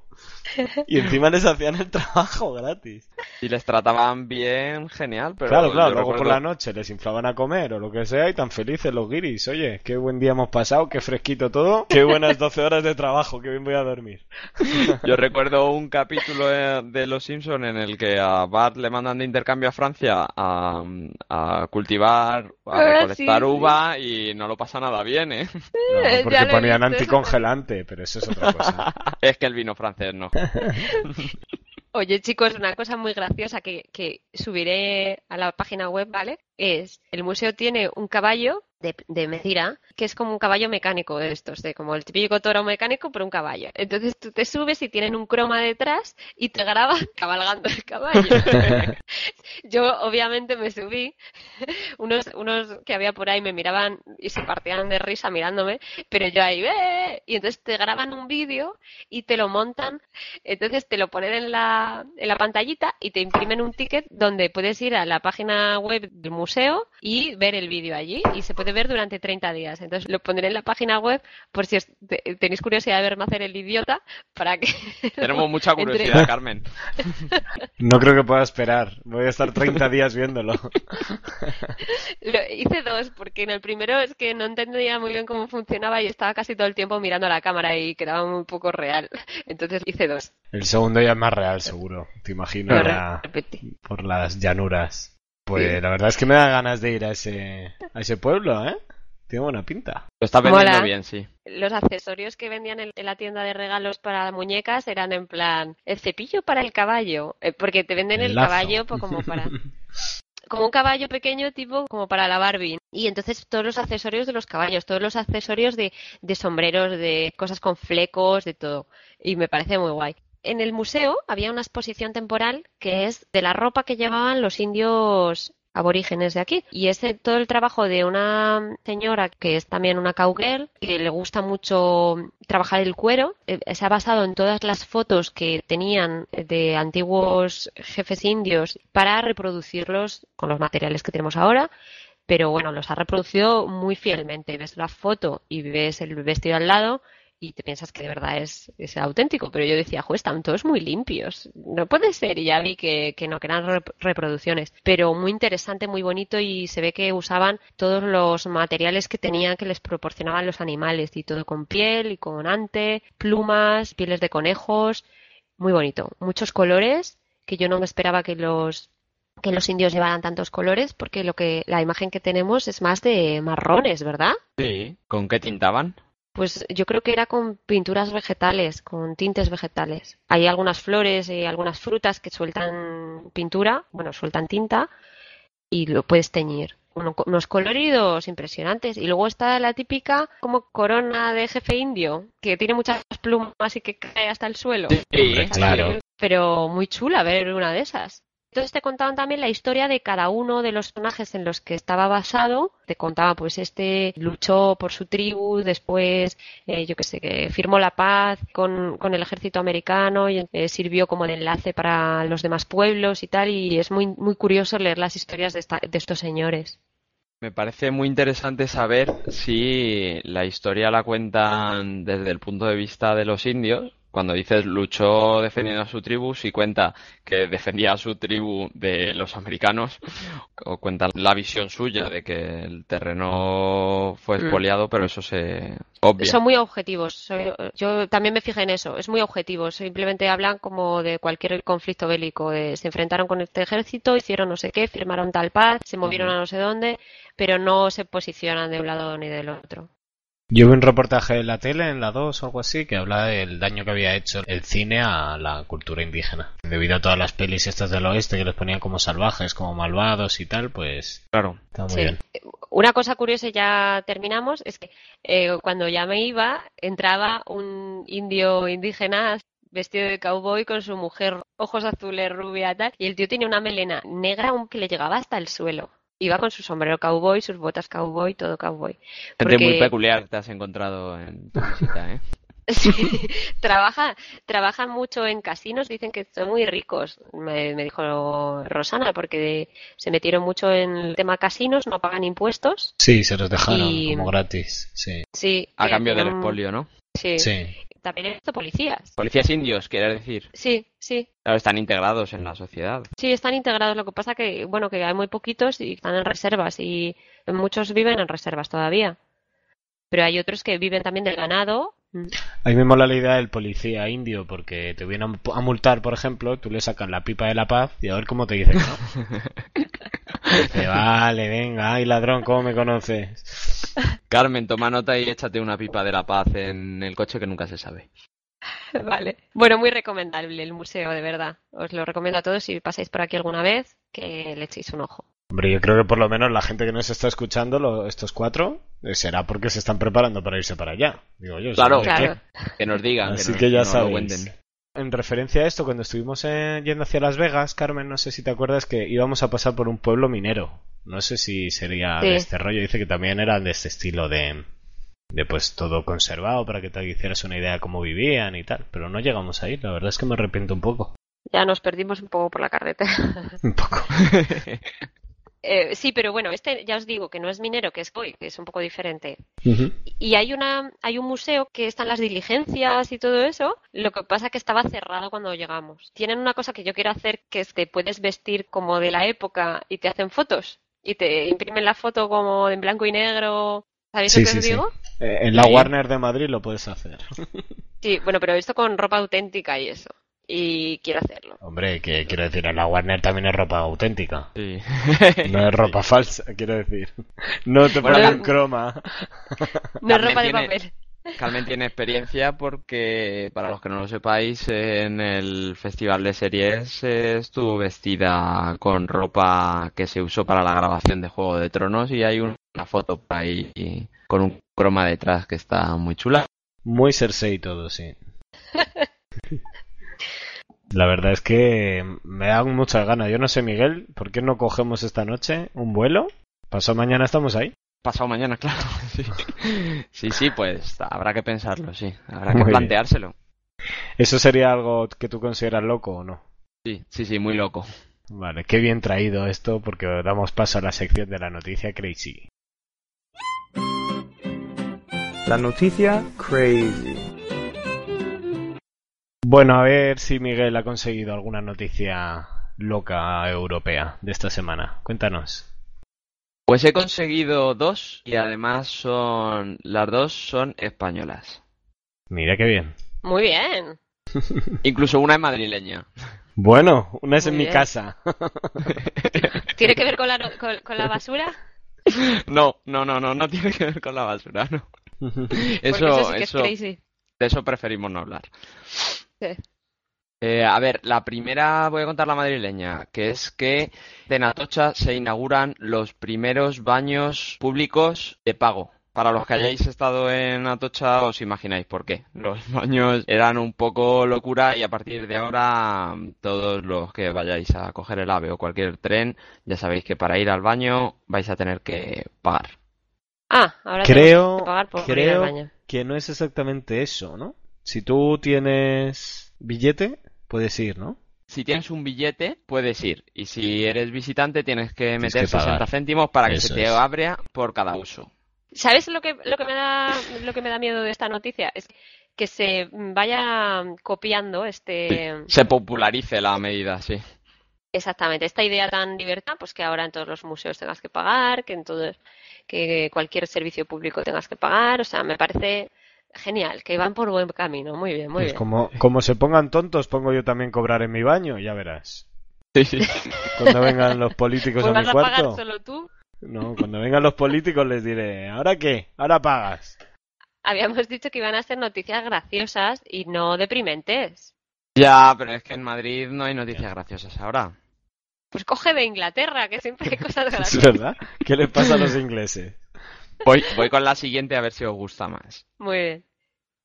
y encima les hacían el trabajo gratis. Y les trataban bien, genial, pero claro, claro, luego por la noche les inflaban a comer o lo que sea y tan felices los guiris. Oye, qué buen día hemos pasado, qué fresquito todo, qué buenas 12 horas de trabajo, qué bien voy a dormir. [LAUGHS] Yo recuerdo un capítulo eh, de Los Simpson en el que a Bart le mandan de intercambio a Francia a, a cultivar, a Ah, recolectar sí, sí. uva y no lo pasa nada bien, ¿eh? No, Ya porque ponían anticongelante, pero eso es otra cosa. [LAUGHS] Es que el vino francés [LAUGHS] Oye, chicos, una cosa muy graciosa que, que subiré a la página web, ¿vale? Es, el museo tiene un caballo de, de Mecira, que es como un caballo mecánico de estos, de como el típico toro mecánico, pero un caballo. Entonces tú te subes y tienen un croma detrás y te graban [LAUGHS] cabalgando el caballo. [LAUGHS] Yo obviamente me subí, unos, unos que había por ahí me miraban y se partían de risa mirándome, pero yo ahí, ¡eh! Y entonces te graban un vídeo y te lo montan entonces te lo ponen en la, en la pantallita y te imprimen un ticket donde puedes ir a la página web del museo y ver el vídeo allí y se puede ver durante 30 días. Entonces lo pondré en la página web por si os te- tenéis curiosidad de verme hacer el idiota para que... [LAUGHS] Tenemos mucha Entre- curiosidad, [LAUGHS] Carmen. No creo que pueda esperar, voy a estar 30 días viéndolo. Lo- hice dos porque en el primero es que no entendía muy bien cómo funcionaba y estaba casi todo el tiempo mirando a la cámara y quedaba muy poco real. Entonces hice dos. El segundo ya es más real, seguro, te imagino, repetí. por las llanuras. Pues Sí. la verdad es que me da ganas de ir a ese, a ese pueblo, ¿eh? Tiene buena pinta. Lo está vendiendo Mola. bien, sí. los accesorios que vendían en, en la tienda de regalos para muñecas eran en plan el cepillo para el caballo, eh, porque te venden el, caballo pues, como para [LAUGHS] como un caballo pequeño tipo como para la Barbie y entonces todos los accesorios de los caballos, todos los accesorios de, de sombreros, de cosas con flecos, de todo y me parece muy guay. En el museo había una exposición temporal que es de la ropa que llevaban los indios aborígenes de aquí. Y es todo el trabajo de una señora que es también una cowgirl, que le gusta mucho trabajar el cuero. Eh, se ha basado en todas las fotos que tenían de antiguos jefes indios para reproducirlos con los materiales que tenemos ahora pero bueno, los ha reproducido muy fielmente. Ves la foto y ves el vestido al lado y te piensas que de verdad es, es auténtico. Pero yo decía, jo, están todos muy limpios. No puede ser. Y ya vi que, que no, que eran reproducciones. Pero muy interesante, muy bonito y se ve que usaban todos los materiales que tenían que les proporcionaban los animales. Y todo con piel y con ante, plumas, pieles de conejos. Muy bonito. Muchos colores que yo no me esperaba que los que los indios llevaran tantos colores porque lo que la imagen que tenemos es más de marrones, ¿verdad? Sí, ¿con qué tintaban? Pues yo creo que era con pinturas vegetales, con tintes vegetales. Hay algunas flores y algunas frutas que sueltan pintura, bueno, sueltan tinta y lo puedes teñir. unos coloridos impresionantes. Y luego está la típica como corona de jefe indio, que tiene muchas plumas y que cae hasta el suelo. Sí, claro. Pero muy chula ver una de esas. Entonces te contaban también la historia de cada uno de los personajes en los que estaba basado. Te contaba, pues, este luchó por su tribu, después, eh, yo qué sé, que firmó la paz con, el ejército americano y eh, sirvió como de enlace para los demás pueblos y tal. Y es muy, muy curioso leer las historias de, de estos señores. Me parece muy interesante saber si la historia la cuentan desde el punto de vista de los indios cuando dices luchó defendiendo a su tribu, si cuenta que defendía a su tribu de los americanos, o cuenta la visión suya de que el terreno fue mm. expoliado, pero eso se obvia. Son muy objetivos. yo también me fijé en eso. Es muy objetivo. Simplemente hablan como de cualquier conflicto bélico. se enfrentaron con este ejército, hicieron no sé qué, firmaron tal paz, se movieron a no sé dónde, pero no se posicionan de un lado ni del otro. Yo vi un reportaje en la tele, en la 2 o algo así, que habla del daño que había hecho el cine a la cultura indígena. Debido a todas las pelis estas del oeste que les ponían como salvajes, como malvados y tal, pues... Claro. Está muy bien. Una cosa curiosa, ya terminamos, es que eh, cuando ya me iba, entraba un indio indígena vestido de cowboy con su mujer, ojos azules, rubia, tal, y el tío tenía una melena negra aunque le llegaba hasta el suelo iba con su sombrero cowboy, sus botas cowboy, todo cowboy. Gente muy peculiar te has encontrado en tu visita, ¿eh? [LAUGHS] Sí, trabaja, trabajan mucho en casinos, dicen que son muy ricos, me, dijo Rosana, porque se metieron mucho en el tema casinos, no pagan impuestos. Sí, se los dejaron como gratis, sí. Sí. A cambio del expolio, ¿no? Sí. sí también he visto policías. Policías indios, quiere decir. Sí, sí. Claro, están integrados en la sociedad. Sí, están integrados. Lo que pasa que, bueno, que hay muy poquitos y están en reservas y muchos viven en reservas todavía. Pero hay otros que viven también del ganado. A mí me mola la idea del policía indio porque te vienen a multar, por ejemplo, tú le sacas la pipa de la paz y a ver cómo te dice no. [LAUGHS] dice, vale, venga, ay ladrón, ¿cómo me conoces? Carmen, toma nota y échate una pipa de la paz en el coche que nunca se sabe. [LAUGHS] Vale. Bueno, muy recomendable el museo, de verdad. Os lo recomiendo a todos si pasáis por aquí alguna vez, que le echéis un ojo. Hombre, yo creo que por lo menos la gente que nos está escuchando, estos cuatro, eh, será porque se están preparando para irse para allá. Digo yo. Claro, que nos digan. Así que, ya sabéis. En referencia a esto, cuando estuvimos yendo hacia Las Vegas, Carmen, no sé si te acuerdas que íbamos a pasar por un pueblo minero. No sé si sería de este rollo. Dice que también eran de este estilo de, de pues todo conservado para que te hicieras una idea de cómo vivían y tal. Pero no llegamos a ir. La verdad es que me arrepiento un poco. Ya nos perdimos un poco por la carretera. [LAUGHS] un poco. [LAUGHS] Eh, sí, pero bueno, este ya os digo que no es minero, que es hoy, que es un poco diferente. Y hay una, hay un museo que están las diligencias y todo eso. Lo que pasa es que estaba cerrado cuando llegamos. Tienen una cosa que yo quiero hacer, que es que puedes vestir como de la época y te hacen fotos y te imprimen la foto como en blanco y negro. ¿Sabéis lo que os digo? Eh, en la Warner de Madrid lo puedes hacer. Sí, bueno, pero esto con ropa auténtica y eso y quiero hacerlo. Hombre, que quiero decir, en la Warner también es ropa auténtica. Sí. no es ropa falsa, quiero decir. No te ponen croma. No es ropa de papel. Carmen tiene experiencia porque, para los que no lo sepáis, en el Festival de Series estuvo vestida con ropa que se usó para la grabación de Juego de Tronos y hay una foto por ahí con un croma detrás que está muy chula. Muy Cersei todo, sí. [LAUGHS] La verdad es que me dan muchas ganas. Yo no sé, Miguel, ¿por qué no cogemos esta noche un vuelo? Pasado mañana estamos ahí. Pasado mañana, [LAUGHS] claro. Sí, sí, sí, pues habrá que pensarlo, sí. Habrá Muy que bien. planteárselo. ¿Eso sería algo que tú consideras loco o no? Sí, sí, sí, muy loco. Vale, qué bien traído esto porque damos paso a la sección de la noticia crazy. La noticia crazy. Bueno, a ver si Miguel ha conseguido alguna noticia loca europea de esta semana. Cuéntanos. Pues he conseguido dos y además son las dos son españolas. Mira qué bien. Muy bien. [LAUGHS] Incluso una es madrileña. Bueno, una es Muy en mi casa. [LAUGHS] ¿Tiene que ver con la, no- con, con la basura? [LAUGHS] No, no, no, no, no tiene que ver con la basura, no. Eso, eso sí que eso, es crazy. de eso preferimos no hablar. Sí. Eh, a ver, la primera voy a contar la madrileña, que es que en Atocha se inauguran los primeros baños públicos de pago. Para los que hayáis estado en Atocha os imagináis por qué. Los [LAUGHS] baños eran un poco locura y a partir de ahora todos los que vayáis a coger el AVE o cualquier tren ya sabéis que para ir al baño vais a tener que pagar. Ah, ahora Creo- que pagar por ir al Creo baño. que no es exactamente eso, ¿no? Si tú tienes billete, puedes ir, ¿no? Si tienes un billete, puedes ir. Y si eres visitante, tienes que Tienes meter que pagar. 60 céntimos para que Eso se te es. abra por cada uso. ¿Sabes lo que, lo que me da, lo que me da miedo de esta noticia? Es que se vaya copiando este, Se popularice la medida, sí. exactamente, esta idea tan libertad, pues que ahora en todos los museos tengas que pagar, que en todos, que cualquier servicio público tengas que pagar, o sea, me parece genial, que van por buen camino, muy bien, muy Pues bien. como, como se pongan tontos, pongo yo también cobrar en mi baño, ya verás. Sí, sí. Cuando vengan los políticos Pues a mi vas a pagar cuarto. solo tú. No, cuando vengan los políticos les diré, ¿ahora qué? Ahora pagas. Habíamos dicho que iban a ser noticias graciosas y no deprimentes. Ya, pero es que en Madrid no hay noticias graciosas ahora. Pues coge de Inglaterra, que siempre hay cosas [LAUGHS] ¿Es graciosas. verdad? ¿Qué les pasa a los ingleses? Voy, voy con la siguiente a ver si os gusta más. Muy bien.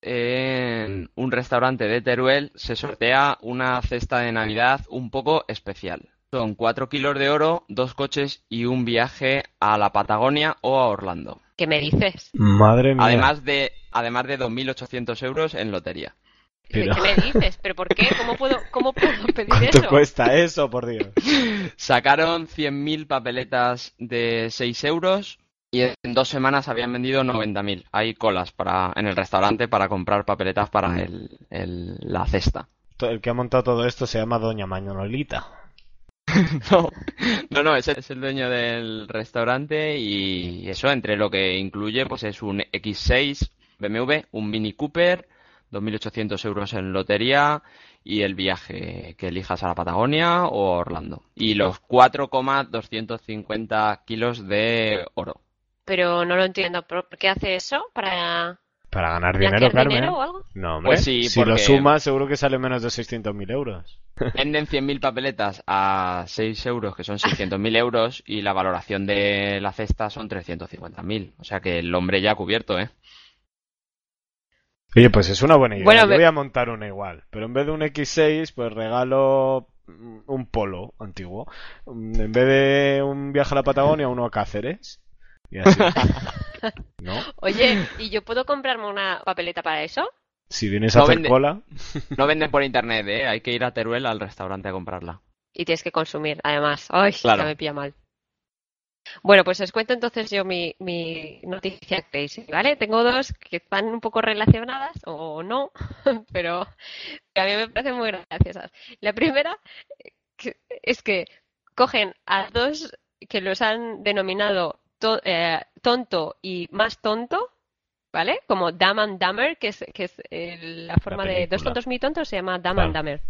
En un restaurante de Teruel se sortea una cesta de Navidad un poco especial. Son 4 kilos de oro, dos coches y un viaje a la Patagonia o a Orlando. ¿Qué me dices? Madre mía. Además de, además de 2.800 euros en lotería. Pero- ¿Qué me dices? ¿Pero por qué? ¿Cómo puedo, cómo puedo [LAUGHS] pedir ¿Cuánto eso? cuesta eso, por Dios? Sacaron 100.000 papeletas de 6 euros y en dos semanas habían vendido 90.000. Hay colas para, en el restaurante para comprar papeletas para el, el- la cesta. El que ha montado todo esto se llama Doña Mañolita. [LAUGHS] No, no, no, ese es el dueño del restaurante y eso entre lo que incluye pues es un X6 BMW, un Mini Cooper, 2.800 euros en lotería y el viaje que elijas a la Patagonia o a Orlando. Y los 4,250 kilos de oro. Pero no lo entiendo. ¿Por qué hace eso? ¿Para Para ganar dinero, Carmen. dinero o algo? No, hombre. Pues sí, si lo sumas, seguro que sale menos de 600.000 euros. [LAUGHS] Venden 100.000 papeletas a 6 euros, que son 600.000 euros, y la valoración de la cesta son 350.000. O sea que el hombre ya ha cubierto, ¿eh? Oye, pues es una buena idea. Bueno, Yo voy a montar una igual. Pero en vez de un X6, pues regalo un polo antiguo. En vez de un viaje a la Patagonia, uno a Cáceres. Y así. [LAUGHS] ¿No? Oye, ¿y yo puedo comprarme una papeleta para eso? Si vienes a No hacer vende. cola. No venden por internet, ¿eh? Hay que ir a Teruel al restaurante a comprarla. Y tienes que consumir, además. Ay, Claro. ya me pilla mal. Bueno, pues os cuento entonces yo mi, mi noticia crazy, ¿vale? Tengo dos que están un poco relacionadas, o no, [LAUGHS] pero a mí me parecen muy graciosas. La primera es que cogen a dos que los han denominado to- eh, tonto y más tonto, ¿vale? Como Dumb and Dumber, que es, que es eh, la forma de dos tontos muy tontos, se llama Dumb Claro. and Dumber.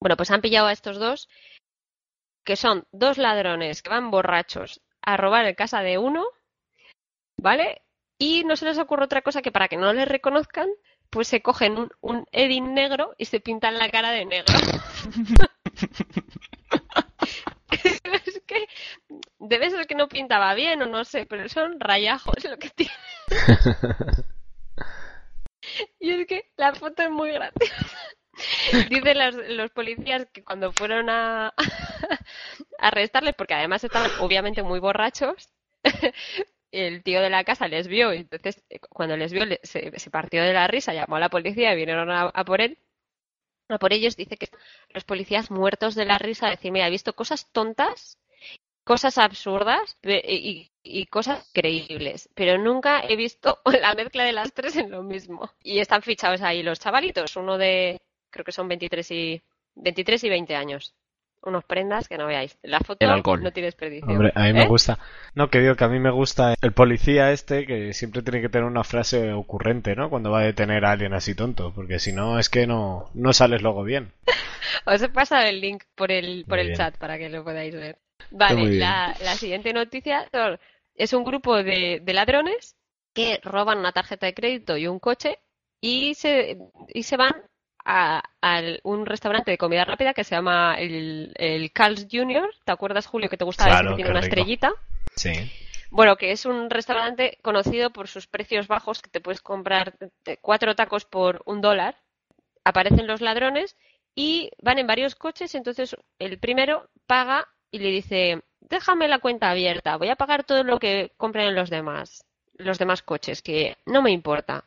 Bueno, pues han pillado a estos dos, que son dos ladrones que van borrachos a robar en casa de uno, ¿vale? Y no se les ocurre otra cosa que para que no les reconozcan, pues se cogen un, un negro y se pintan la cara de negro. [LAUGHS] [LAUGHS] es que debe ser que no pintaba bien o no sé, pero son rayajos lo que tiene. [LAUGHS] y es que la foto es muy graciosa. [LAUGHS] Dicen los, los policías que cuando fueron a, a arrestarles, porque además estaban obviamente muy borrachos, el tío de la casa les vio y entonces eh, cuando les vio se, se partió de la risa, llamó a la policía y vinieron a, a por él. Por ellos dice que los policías muertos de la risa decir, mira, he visto cosas tontas, cosas absurdas y, y cosas creíbles, pero nunca he visto [LAUGHS] la mezcla de las tres en lo mismo. Y están fichados ahí los chavalitos, uno de, creo que son 23 y, 23 y 20 años. Unos prendas que no veáis. La foto El alcohol. no tiene desperdicio. Hombre, a mí me ¿Eh? gusta. No, que digo que a mí me gusta el policía este que siempre tiene que tener una frase ocurrente, ¿no? Cuando va a detener a alguien así tonto, porque si no es que no, no sales luego bien. [LAUGHS] Os he pasado el link por el, por Muy el bien. chat para que lo podáis ver. Vale, la, la siguiente noticia es un grupo de, de ladrones que roban una tarjeta de crédito y un coche y se, y se van a, a un restaurante de comida rápida que se llama el, el Carl's Jr. ¿Te acuerdas, Julio, que te gustaba ese Claro, que tiene una rico. estrellita? Sí. Bueno, que es un restaurante conocido por sus precios bajos, que te puedes comprar cuatro tacos por un dólar. Aparecen los ladrones y van en varios coches, entonces el primero paga y le dice, déjame la cuenta abierta, voy a pagar todo lo que compren los demás, los demás coches, que no me importa.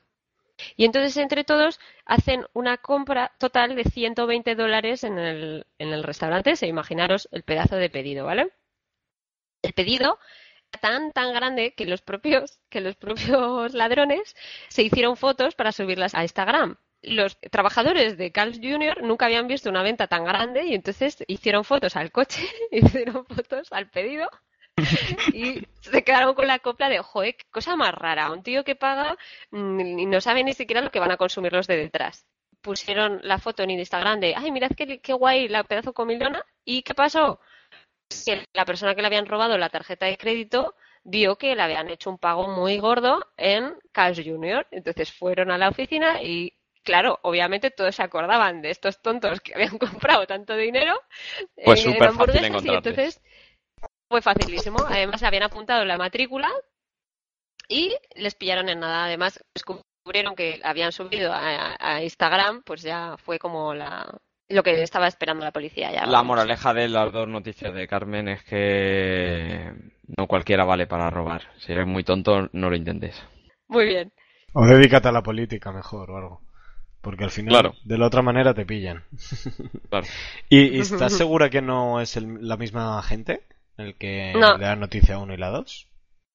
Y entonces entre todos hacen una compra total de 120 dólares en el, en el restaurante, se imaginaros el pedazo de pedido, ¿vale? El pedido tan tan grande que los propios que los propios ladrones se hicieron fotos para subirlas a Instagram. Los trabajadores de Carl's Jr. nunca habían visto una venta tan grande y entonces hicieron fotos al coche, [LAUGHS] hicieron fotos al pedido y se quedaron con la copla de, joder, qué cosa más rara, un tío que paga mm, y no sabe ni siquiera lo que van a consumir los de detrás. Pusieron la foto en Instagram de, ay, mirad qué, qué guay la pedazo comilona. ¿Y qué pasó? que la persona que le habían robado la tarjeta de crédito vio que le habían hecho un pago muy gordo en Cash Junior. Entonces fueron a la oficina y, claro, obviamente todos se acordaban de estos tontos que habían [LAUGHS] comprado tanto dinero Pues en súper fácil encontrarles. entonces fue facilísimo. Además, habían apuntado la matrícula y les pillaron en nada. Además, descubrieron que habían subido a, a Instagram, pues ya fue como la lo que estaba esperando la policía ya. La moraleja de las dos noticias de Carmen es que no cualquiera vale para robar. Si eres muy tonto, no lo intentes. Muy bien. O dedícate a la política mejor o algo. Porque al final, Claro. de la otra manera te pillan. Claro. [LAUGHS] ¿Y, y estás segura que no es el- la misma gente el que No. le da noticia a uno y la dos?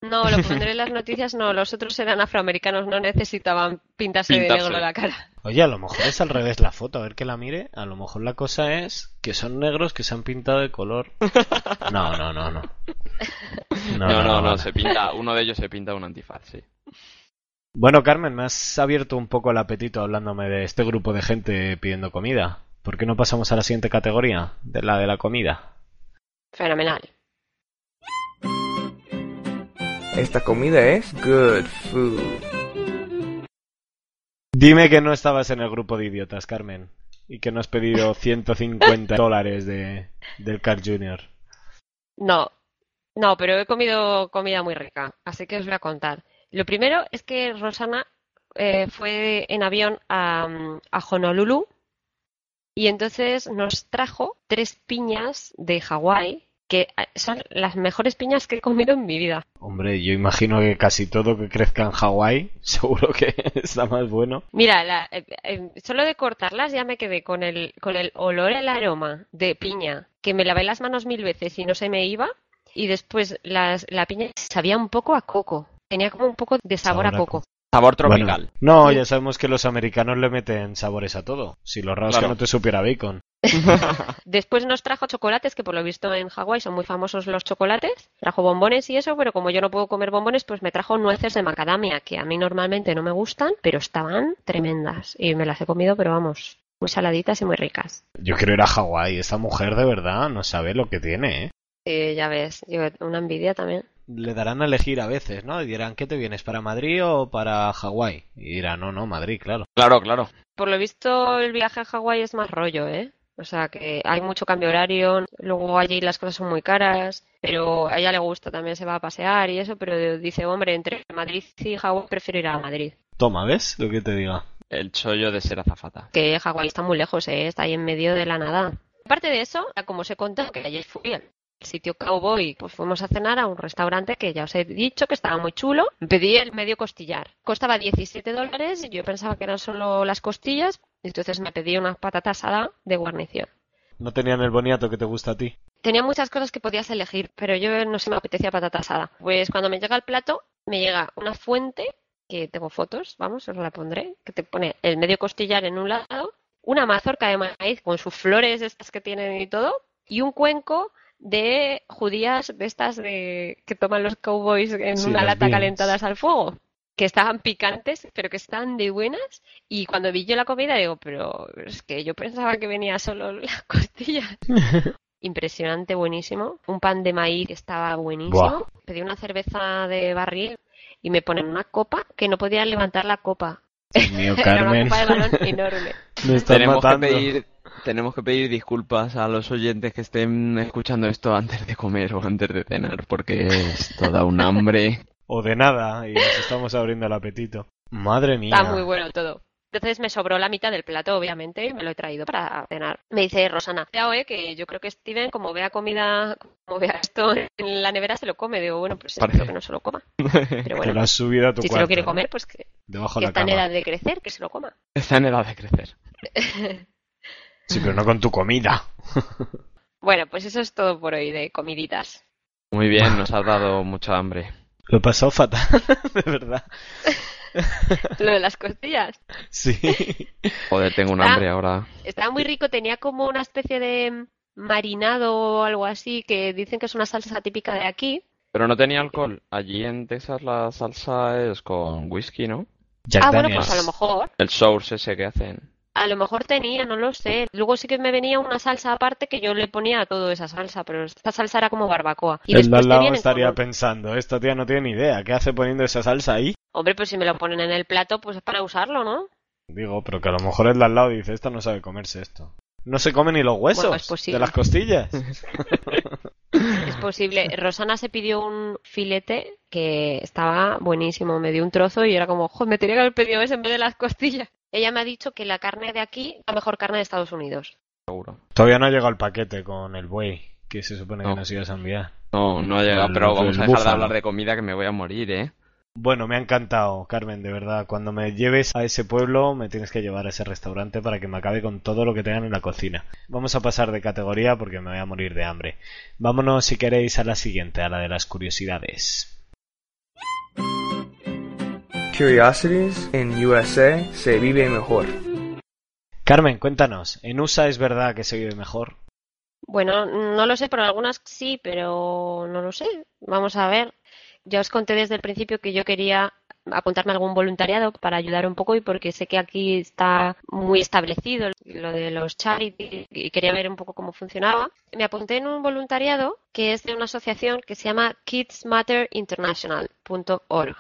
No, lo pondré [LAUGHS] en las noticias, no, los otros eran afroamericanos, no necesitaban pintarse, de negro la cara. Oye, a lo mejor es al revés la foto, a ver que la mire. A lo mejor la cosa es que son negros que se han pintado de color. [LAUGHS] No, no, no, no. No, no, no, vale. se pinta, uno de ellos se pinta un antifaz, sí. Bueno, Carmen, me has abierto un poco el apetito hablándome de este grupo de gente pidiendo comida. ¿Por qué no pasamos a la siguiente categoría? De la de la comida. Fenomenal. Esta comida es good food. Dime que no estabas en el grupo de idiotas, Carmen. Y que no has pedido [LAUGHS] 150 dólares de, del Carl Jr. No, no, pero he comido comida muy rica, así que os voy a contar. Lo primero es que Rosana eh, fue en avión a, a Honolulu y entonces nos trajo tres piñas de Hawái, que eh, son las mejores piñas que he comido en mi vida. Hombre, yo imagino que casi todo que crezca en Hawái, [LAUGHS] seguro que está más bueno. Mira, la- eh, eh, solo de cortarlas ya me quedé con el, con el olor, el aroma de piña, que me lavé las manos mil veces y no se me iba. Y después las, la piña sabía un poco a coco. Tenía como un poco de sabor, a coco. Sabor Bueno, tropical. no, Sí. ya sabemos que los americanos le meten sabores a todo. Si lo raro es que Claro. no te supiera bacon. [LAUGHS] Después nos trajo chocolates, que por lo visto en Hawái son muy famosos los chocolates. Trajo bombones y eso, pero como yo no puedo comer bombones, pues me trajo nueces de macadamia, que a mí normalmente no me gustan, pero estaban tremendas. Y me las he comido, pero vamos, muy saladitas y muy ricas. Yo quiero ir a Hawái. Esta mujer de verdad no sabe lo que tiene, ¿eh? Y ya ves, yo, una envidia también. Le darán a elegir a veces, ¿no? Y dirán, ¿qué te vienes? ¿Para Madrid o para Hawái? Y dirá, no, no, Madrid, claro. Claro, claro. Por lo visto, el viaje a Hawái es más rollo, ¿eh? O sea, que hay mucho cambio horario, luego allí las cosas son muy caras, pero a ella le gusta, también se va a pasear y eso, pero dice, hombre, entre Madrid y Hawái prefiero ir a Madrid. Toma, ¿ves lo que te diga? el chollo de ser azafata. Que Hawái está muy lejos, ¿eh? está ahí en medio de la nada. Aparte de eso, como os he contado, que ayer fui sitio Cowboy, pues fuimos a cenar a un restaurante que ya os he dicho que estaba muy chulo. Pedí el medio costillar. Costaba 17 dólares y yo pensaba que eran solo las costillas. Entonces me pedí una patata asada de guarnición. No tenían el boniato que te gusta a ti. Tenía muchas cosas que podías elegir, pero yo no se me apetecía patata asada. Pues cuando me llega el plato, me llega una fuente, que tengo fotos, vamos, os la pondré, que te pone el medio costillar en un lado, una mazorca de maíz con sus flores estas que tienen y todo, y un cuenco de judías de estas de que toman los cowboys en Sí, una las lata beans. calentadas al fuego que estaban picantes pero que estaban de buenas y cuando vi yo la comida digo pero es que yo pensaba que venía solo la [LAUGHS] costilla [LAUGHS] impresionante buenísimo un pan de maíz que estaba buenísimo Buah. pedí una cerveza de barril y me ponen una copa que no podía levantar la copa Dios mío, [LAUGHS] era una Carmen. copa de balón enorme Me estás Tenemos que, matando. pedir, tenemos que pedir disculpas a los oyentes que estén escuchando esto antes de comer o antes de cenar, porque es toda un hambre. O de nada, y nos estamos abriendo el apetito. Madre mía. Está muy bueno todo. Entonces me sobró la mitad del plato, obviamente, y me lo he traído para cenar. Me dice Rosana, eh, que yo creo que Steven, como vea comida, como vea esto en la nevera, se lo come. Digo, bueno, pues espero que no se lo coma. [LAUGHS] Pero bueno, lo has subido a tu si se lo quiere comer, pues que, Debajo que de la está en edad de crecer, que se lo coma. Está en edad de crecer. [LAUGHS] Sí, pero no con tu comida. [LAUGHS] Bueno, pues eso es todo por hoy de comiditas. Muy bien, nos has dado mucha hambre. Lo he pasado fatal, [LAUGHS] de verdad. [LAUGHS] Lo de las costillas. Sí. Joder, tengo un hambre ahora. Estaba muy rico, tenía como una especie de marinado o algo así, que dicen que es una salsa típica de aquí. Pero no tenía alcohol. Allí en Texas la salsa es con whisky, ¿no? Jack ah, bueno, Daniels. pues a lo mejor. El source ese que hacen. A lo mejor tenía, no lo sé. Luego sí que me venía una salsa aparte que yo le ponía a todo esa salsa, pero esta salsa era como barbacoa. Y El lado estaría pensando, esta tía no tiene ni idea, ¿qué hace poniendo esa salsa ahí? Hombre, pues si me lo ponen en el plato, pues es para usarlo, ¿no? Digo, pero que a lo mejor el de al lado dice, esta no sabe comerse esto. No se come ni los huesos Bueno, es posible. de las costillas. [LAUGHS] Es posible. Rosana se pidió un filete que estaba buenísimo. Me dio un trozo y era como, joder, me tenía que haber pedido ese en vez de las costillas. Ella me ha dicho que la carne de aquí es la mejor carne de Estados Unidos. Seguro. Todavía no ha llegado el paquete con el buey, que se supone que No. nos ibas a enviar. No, no ha llegado, El- pero vamos a dejar de hablar de comida que me voy a morir, ¿eh? Bueno, me ha encantado, Carmen, de verdad. Cuando me lleves a ese pueblo, me tienes que llevar a ese restaurante para que me acabe con todo lo que tengan en la cocina. Vamos a pasar de categoría porque me voy a morir de hambre. Vámonos, si queréis, a la siguiente, a la de las curiosidades. Curiosities in USA se vive mejor. Carmen, cuéntanos, ¿en USA es verdad que se vive mejor? Bueno, no lo sé, pero algunas sí, pero no lo sé. Vamos a ver. Ya os conté desde el principio que yo quería apuntarme a algún voluntariado para ayudar un poco y porque sé que aquí está muy establecido lo de los charities y quería ver un poco cómo funcionaba. Me apunté en un voluntariado que es de una asociación que se llama kidsmatterinternational.org.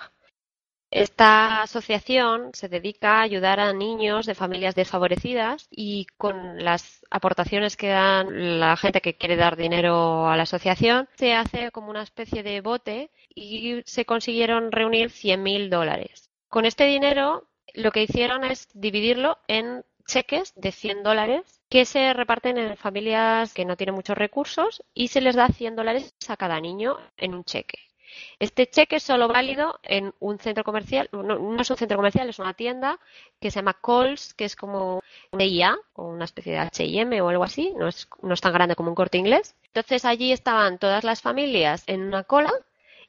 Esta asociación se dedica a ayudar a niños de familias desfavorecidas y con las aportaciones que dan la gente que quiere dar dinero a la asociación, se hace como una especie de bote y se consiguieron reunir 100.000 dólares. Con este dinero lo que hicieron es dividirlo en cheques de 100 dólares que se reparten en familias que no tienen muchos recursos y se les da 100 dólares a cada niño en un cheque. Este cheque es solo válido en un centro comercial, no, no es un centro comercial, es una tienda que se llama Coles, que es como una IA o una especie de H&M o algo así, no es, no es tan grande como un corte inglés. Entonces allí estaban todas las familias en una cola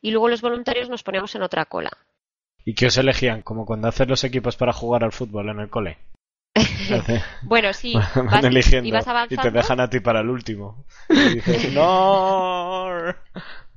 y luego los voluntarios nos poníamos en otra cola. ¿Y qué os elegían? Como cuando haces los equipos para jugar al fútbol en el cole. [LAUGHS] Bueno, sí, [LAUGHS] Van vas, eligiendo y vas y avanzando. te dejan a ti para el último. Y dices, no. [LAUGHS]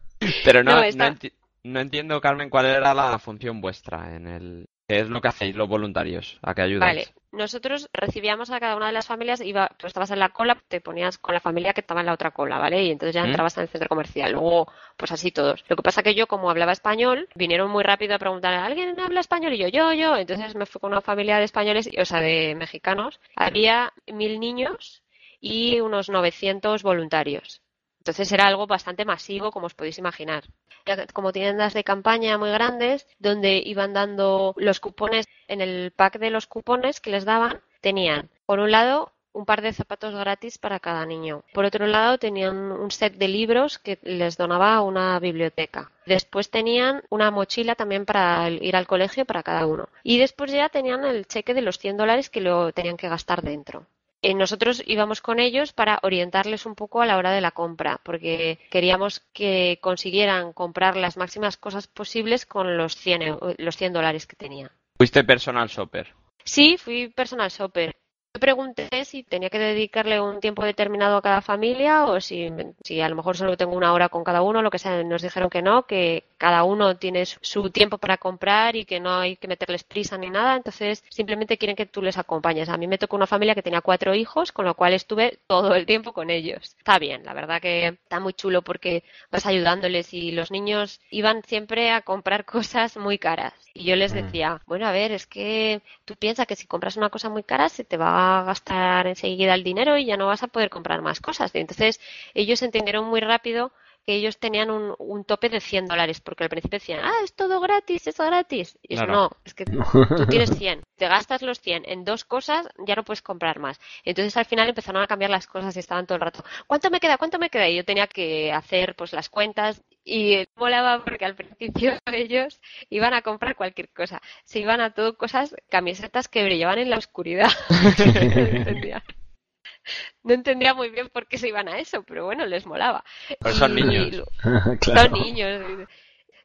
Pero no, No, no, está- enti- no entiendo, Carmen, cuál era la función vuestra en el... ¿Qué es lo que hacéis los voluntarios? ¿A qué ayudáis? Vale, nosotros recibíamos a cada una de las familias, iba, tú estabas en la cola, te ponías con la familia que estaba en la otra cola, ¿vale? Y entonces ya ¿Mm? entrabas en el centro comercial. Luego, pues así todos. Lo que pasa que yo, como hablaba español, vinieron muy rápido a preguntar, ¿alguien habla español? Y yo, yo, yo. Entonces me fui con una familia de españoles, o sea, de mexicanos. Había mil niños y unos 900 voluntarios. Entonces era algo bastante masivo, como os podéis imaginar. Era como tiendas de campaña muy grandes, donde iban dando los cupones, en el pack de los cupones que les daban, tenían, por un lado, un par de zapatos gratis para cada niño. Por otro lado, tenían un set de libros que les donaba una biblioteca. Después tenían una mochila también para ir al colegio para cada uno. Y después ya tenían el cheque de los 100 dólares que lo tenían que gastar dentro. Eh, nosotros íbamos con ellos para orientarles un poco a la hora de la compra, porque queríamos que consiguieran comprar las máximas cosas posibles con los 100, los 100 dólares que tenían. ¿Fuiste personal shopper? Sí, fui personal shopper. Me pregunté si tenía que dedicarle un tiempo determinado a cada familia o si, si a lo mejor solo tengo una hora con cada uno, lo que sea. Nos dijeron que no, que cada uno tiene su tiempo para comprar y que no hay que meterles prisa ni nada. Entonces, simplemente quieren que tú les acompañes. A mí me tocó una familia que tenía cuatro hijos, con lo cual estuve todo el tiempo con ellos. Está bien, la verdad que está muy chulo porque vas ayudándoles y los niños iban siempre a comprar [LAUGHS] cosas muy caras. Y yo les Mm. decía, bueno, a ver, es que tú piensas que si compras una cosa muy cara se te va a gastar enseguida el dinero y ya no vas a poder comprar más cosas. Entonces ellos entendieron muy rápido que ellos tenían un, un tope de 100 dólares, porque al principio decían, ah, es todo gratis, es gratis. Y Claro. no, es que tú tienes 100, te gastas los 100 en dos cosas, ya no puedes comprar más. Entonces al final empezaron a cambiar las cosas y estaban todo el rato, ¿cuánto me queda? ¿Cuánto me queda? Y yo tenía que hacer pues las cuentas y molaba porque al principio [LAUGHS] ellos iban a comprar cualquier cosa. Se iban a todo cosas, camisetas que brillaban en la oscuridad. [LAUGHS] no entendía. No entendía muy bien por qué se iban a eso, pero bueno, les molaba. Pero son Y- niños. y lo- [LAUGHS] Claro. son niños.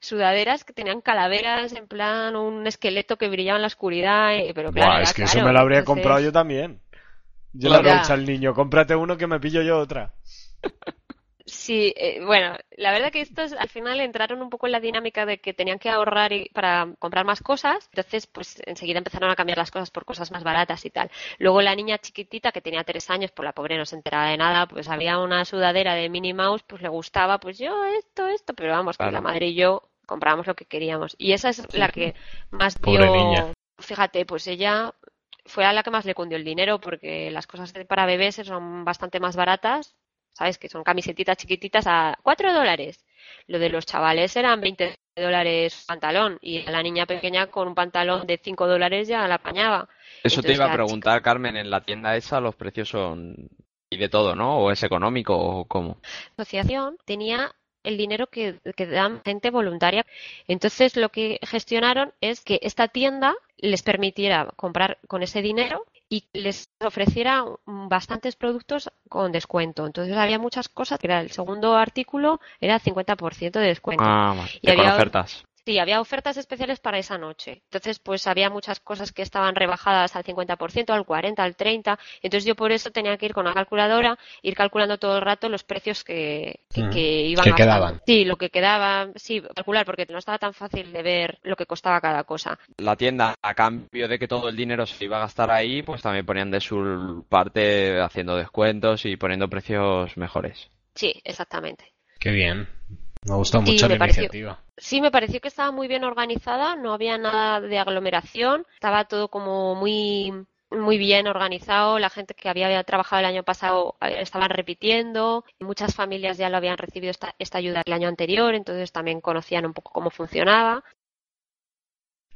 Sudaderas que tenían calaveras, en plan un esqueleto que brillaba en la oscuridad, eh, pero claro, Buah, es que eso me lo habría entonces- comprado yo también. Yo le habría dicho al niño, cómprate uno que me pillo yo otra. [LAUGHS] Sí, eh, bueno, la verdad que estos al final entraron un poco en la dinámica de que tenían que ahorrar y- para comprar más cosas, entonces pues enseguida empezaron a cambiar las cosas por cosas más baratas y tal. Luego la niña chiquitita que tenía tres años, pues la pobre no se enteraba de nada, pues había una sudadera de Minnie Mouse, pues le gustaba, pues yo esto, esto, pero vamos, que la madre y yo comprábamos lo que queríamos. Y esa es la que más Pobre dio, niña. fíjate, pues ella fue a la que más le cundió el dinero porque las cosas para bebés son bastante más baratas, ¿sabes? Que son camisetitas chiquititas a 4 dólares. Lo de los chavales eran 20 dólares pantalón y a la niña pequeña con un pantalón de 5 dólares ya la apañaba. Eso te iba a preguntar, Carmen, en la tienda esa los precios son y de todo, ¿no? ¿O es económico o cómo? La asociación tenía el dinero que, que dan gente voluntaria. Entonces lo que gestionaron es que esta tienda les permitiera comprar con ese dinero y les ofreciera mm, bastantes productos con descuento. Entonces había muchas cosas, que era el segundo artículo, era 50% de descuento. Ah. Y había- ofertas. Sí, había ofertas especiales para esa noche. Entonces, pues había muchas cosas que estaban rebajadas al 50%, al 40%, al 30%. Entonces yo por eso tenía que ir con una calculadora, ir calculando todo el rato los precios que, que, Ujú. que iban Que gastando. quedaban. Sí, lo que quedaba, sí, calcular, porque no estaba tan fácil de ver lo que costaba cada cosa. La tienda, a cambio de que todo el dinero se iba a gastar ahí, pues también ponían de su parte haciendo descuentos y poniendo precios mejores. Sí, exactamente. Qué bien. Me gustó mucho la pareció- iniciativa. Sí, me pareció que estaba muy bien organizada, no había nada de aglomeración, estaba todo como muy muy bien organizado, la gente que había trabajado el año pasado eh, estaban repitiendo, muchas familias ya lo habían recibido esta, esta ayuda el año anterior, entonces también conocían un poco cómo funcionaba.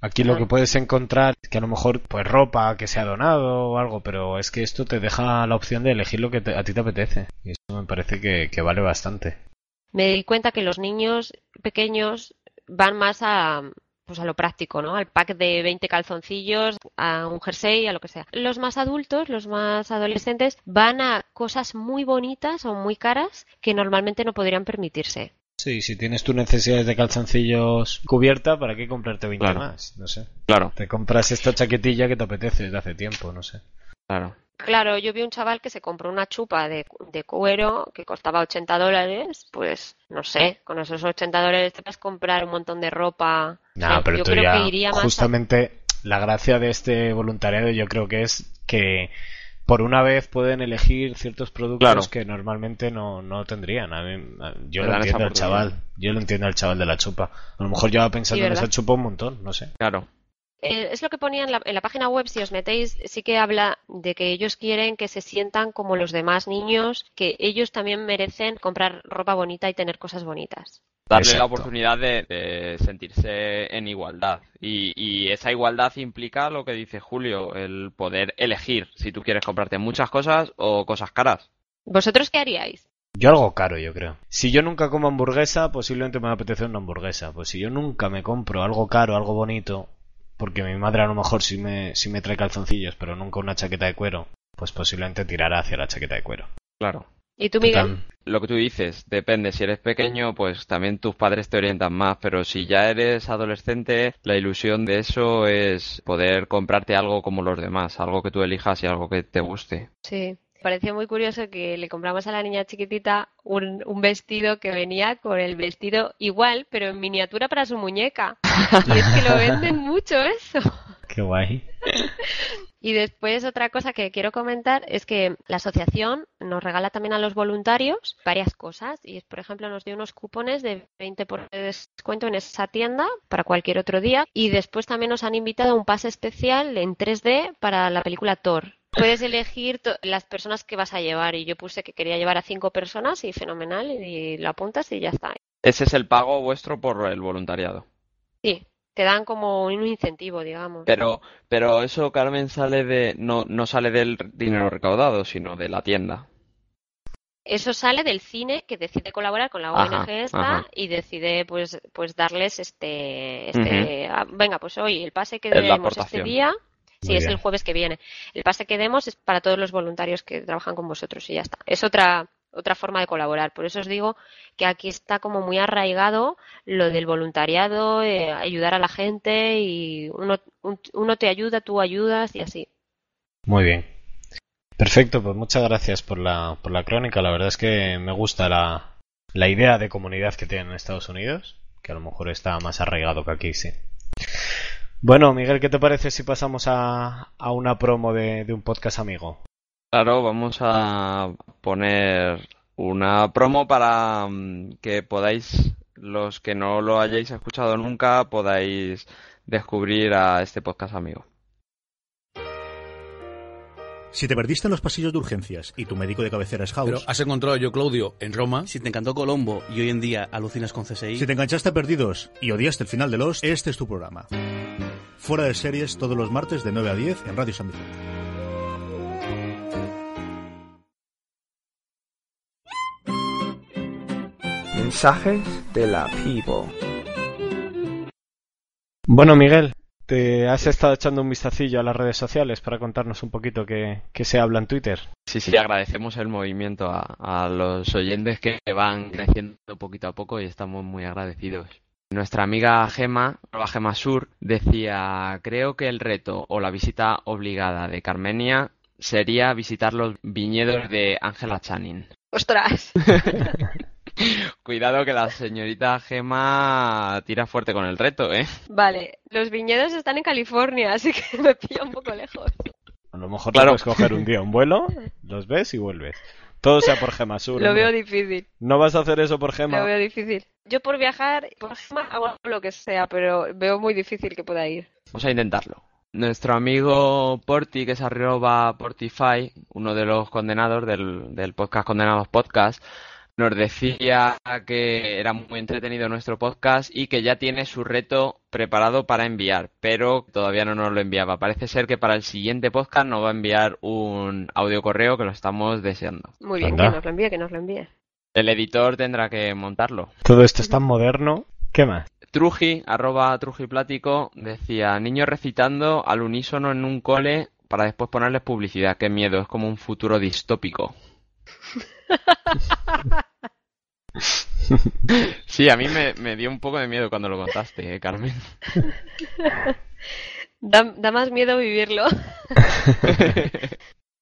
Aquí lo que puedes encontrar es que a lo mejor pues ropa que se ha donado o algo, pero es que esto te deja la opción de elegir lo que te- a ti te apetece. Y eso me parece que, que vale bastante. Me di cuenta que los niños pequeños van más a pues a lo práctico, ¿no? Al pack de 20 calzoncillos, a un jersey, a lo que sea. Los más adultos, los más adolescentes, van a cosas muy bonitas o muy caras que normalmente no podrían permitirse. Sí, si tienes tus necesidades de calzoncillos cubierta, ¿para qué comprarte 20 Claro. más? No sé. Claro, Te compras esta chaquetilla que te apetece desde hace tiempo, no sé. Claro. Claro, yo vi un chaval que se compró una chupa de, de cuero que costaba 80 dólares, pues no sé, con esos 80 dólares te puedes comprar un montón de ropa. No, Sí, pero yo tú creo ya, que iría más a- justamente la gracia de este voluntariado yo creo que es que por una vez pueden elegir ciertos productos Claro. que normalmente no, no tendrían. A mí, a- yo lo entiendo al chaval, yo lo entiendo al chaval de la chupa. A lo mejor lleva pensando Sí, en esa chupa un montón, no sé. Claro. Eh, es lo que ponía en la, en la página web, si os metéis, sí que habla de que ellos quieren que se sientan como los demás niños, que ellos también merecen comprar ropa bonita y tener cosas bonitas. darle la oportunidad de, de sentirse en igualdad. Y, y esa igualdad implica lo que dice Julio, el poder elegir si tú quieres comprarte muchas cosas o cosas caras. ¿Vosotros qué haríais? Yo algo caro, yo creo. Si yo nunca como hamburguesa, posiblemente me apetece una hamburguesa. Pues si yo nunca me compro algo caro, algo bonito, porque mi madre a lo mejor sí me, sí me trae calzoncillos, pero nunca una chaqueta de cuero, pues posiblemente tirará hacia la chaqueta de cuero. Claro. ¿Y tú, Miguel? Lo que tú dices, depende. Si eres pequeño, pues también tus padres te orientan más, pero si ya eres adolescente, la ilusión de eso es poder comprarte algo como los demás, algo que tú elijas y algo que te guste. Sí. Pareció muy curioso que le compramos a la niña chiquitita un, un vestido que venía con el vestido igual, pero en miniatura para su muñeca. Y es que lo venden [LAUGHS] mucho eso. Qué guay. Y después otra cosa que quiero comentar es que la asociación nos regala también a los voluntarios varias cosas y por ejemplo nos dio unos cupones de 20% de descuento en esa tienda para cualquier otro día y después también nos han invitado a un pase especial en 3D para la película Thor. Puedes elegir las personas que vas a llevar y yo puse que quería llevar a cinco personas y fenomenal y lo apuntas y ya está. Ese es el pago vuestro por el voluntariado. Sí, te dan como un incentivo, digamos. Pero, pero eso, Carmen, sale de, no, no sale del dinero recaudado, sino de la tienda. Eso sale del cine que decide colaborar con la Ajá, ONG esta ajá. y decide pues pues darles este este ah, venga pues hoy el pase que demos este día sí es el jueves que viene el pase que demos es para todos los voluntarios que trabajan con vosotros y ya está es otra otra forma de colaborar por eso os digo que aquí está como muy arraigado lo del voluntariado eh, ayudar a la gente y uno un- uno te ayuda tú ayudas y así Muy bien. Perfecto, pues muchas gracias por la, por la crónica. La verdad es que me gusta la, la idea de comunidad que tienen en Estados Unidos, que a lo mejor está más arraigado que aquí, sí. Bueno, Miguel, ¿qué te parece si pasamos a, a una promo de, de un podcast amigo? Claro, vamos a poner una promo para mm, que podáis, los que no lo hayáis escuchado nunca, podáis descubrir a este podcast amigo. Si te perdiste en los pasillos de urgencias y tu médico de cabecera es House, Pero has encontrado a yo, Claudio, en Roma. Si te encantó Colombo y hoy en día alucinas con CSI, si te enganchaste a perdidos y odiaste el final de los, este es tu programa. Fuera de series todos los martes de 9 a 10 en Radio San Vicente. Mensajes de la People. Bueno, Miguel, ¿te has estado echando un vistacillo a las redes sociales para contarnos un poquito qué, qué se habla en Twitter? Sí, sí, agradecemos el movimiento a, a los oyentes que van creciendo poquito a poco y estamos muy agradecidos. Nuestra amiga Gema, Gema Sur, decía, creo que el reto o la visita obligada de Carmenia sería visitar los viñedos de Angela Channing. ostras [LAUGHS] [LAUGHS] Cuidado que la señorita Gema tira fuerte con el reto, ¿eh? Vale, los viñedos están en California, así que [LAUGHS] me pilla un poco lejos. A lo mejor Claro. puedes coger un día un vuelo, [LAUGHS] los ves y vuelves. Todo sea por Gemasur. Lo hombre. veo difícil, ¿No vas a hacer eso por Gema? lo veo difícil. Yo por viajar, por Gema, hago lo que sea, pero veo muy difícil que pueda ir. Vamos a intentarlo. Nuestro amigo Porti, que es arroba Portify, uno de los condenados del, del podcast Condenados Podcast, nos decía que era muy entretenido nuestro podcast y que ya tiene su reto preparado para enviar, pero todavía no nos lo enviaba. Parece ser que para el siguiente podcast nos va a enviar un audio correo que lo estamos deseando. Muy bien, Anda. que nos lo envíe, que nos lo envíe. El editor tendrá que montarlo. Todo esto es tan moderno. ¿Qué más? Truji, arroba Trujiplático, decía, niños recitando al unísono en un cole para después ponerles publicidad. Qué miedo, es como un futuro distópico. Sí, a mí me, me dio un poco de miedo cuando lo contaste, ¿eh, Carmen. [LAUGHS] Da, da más miedo vivirlo. [LAUGHS]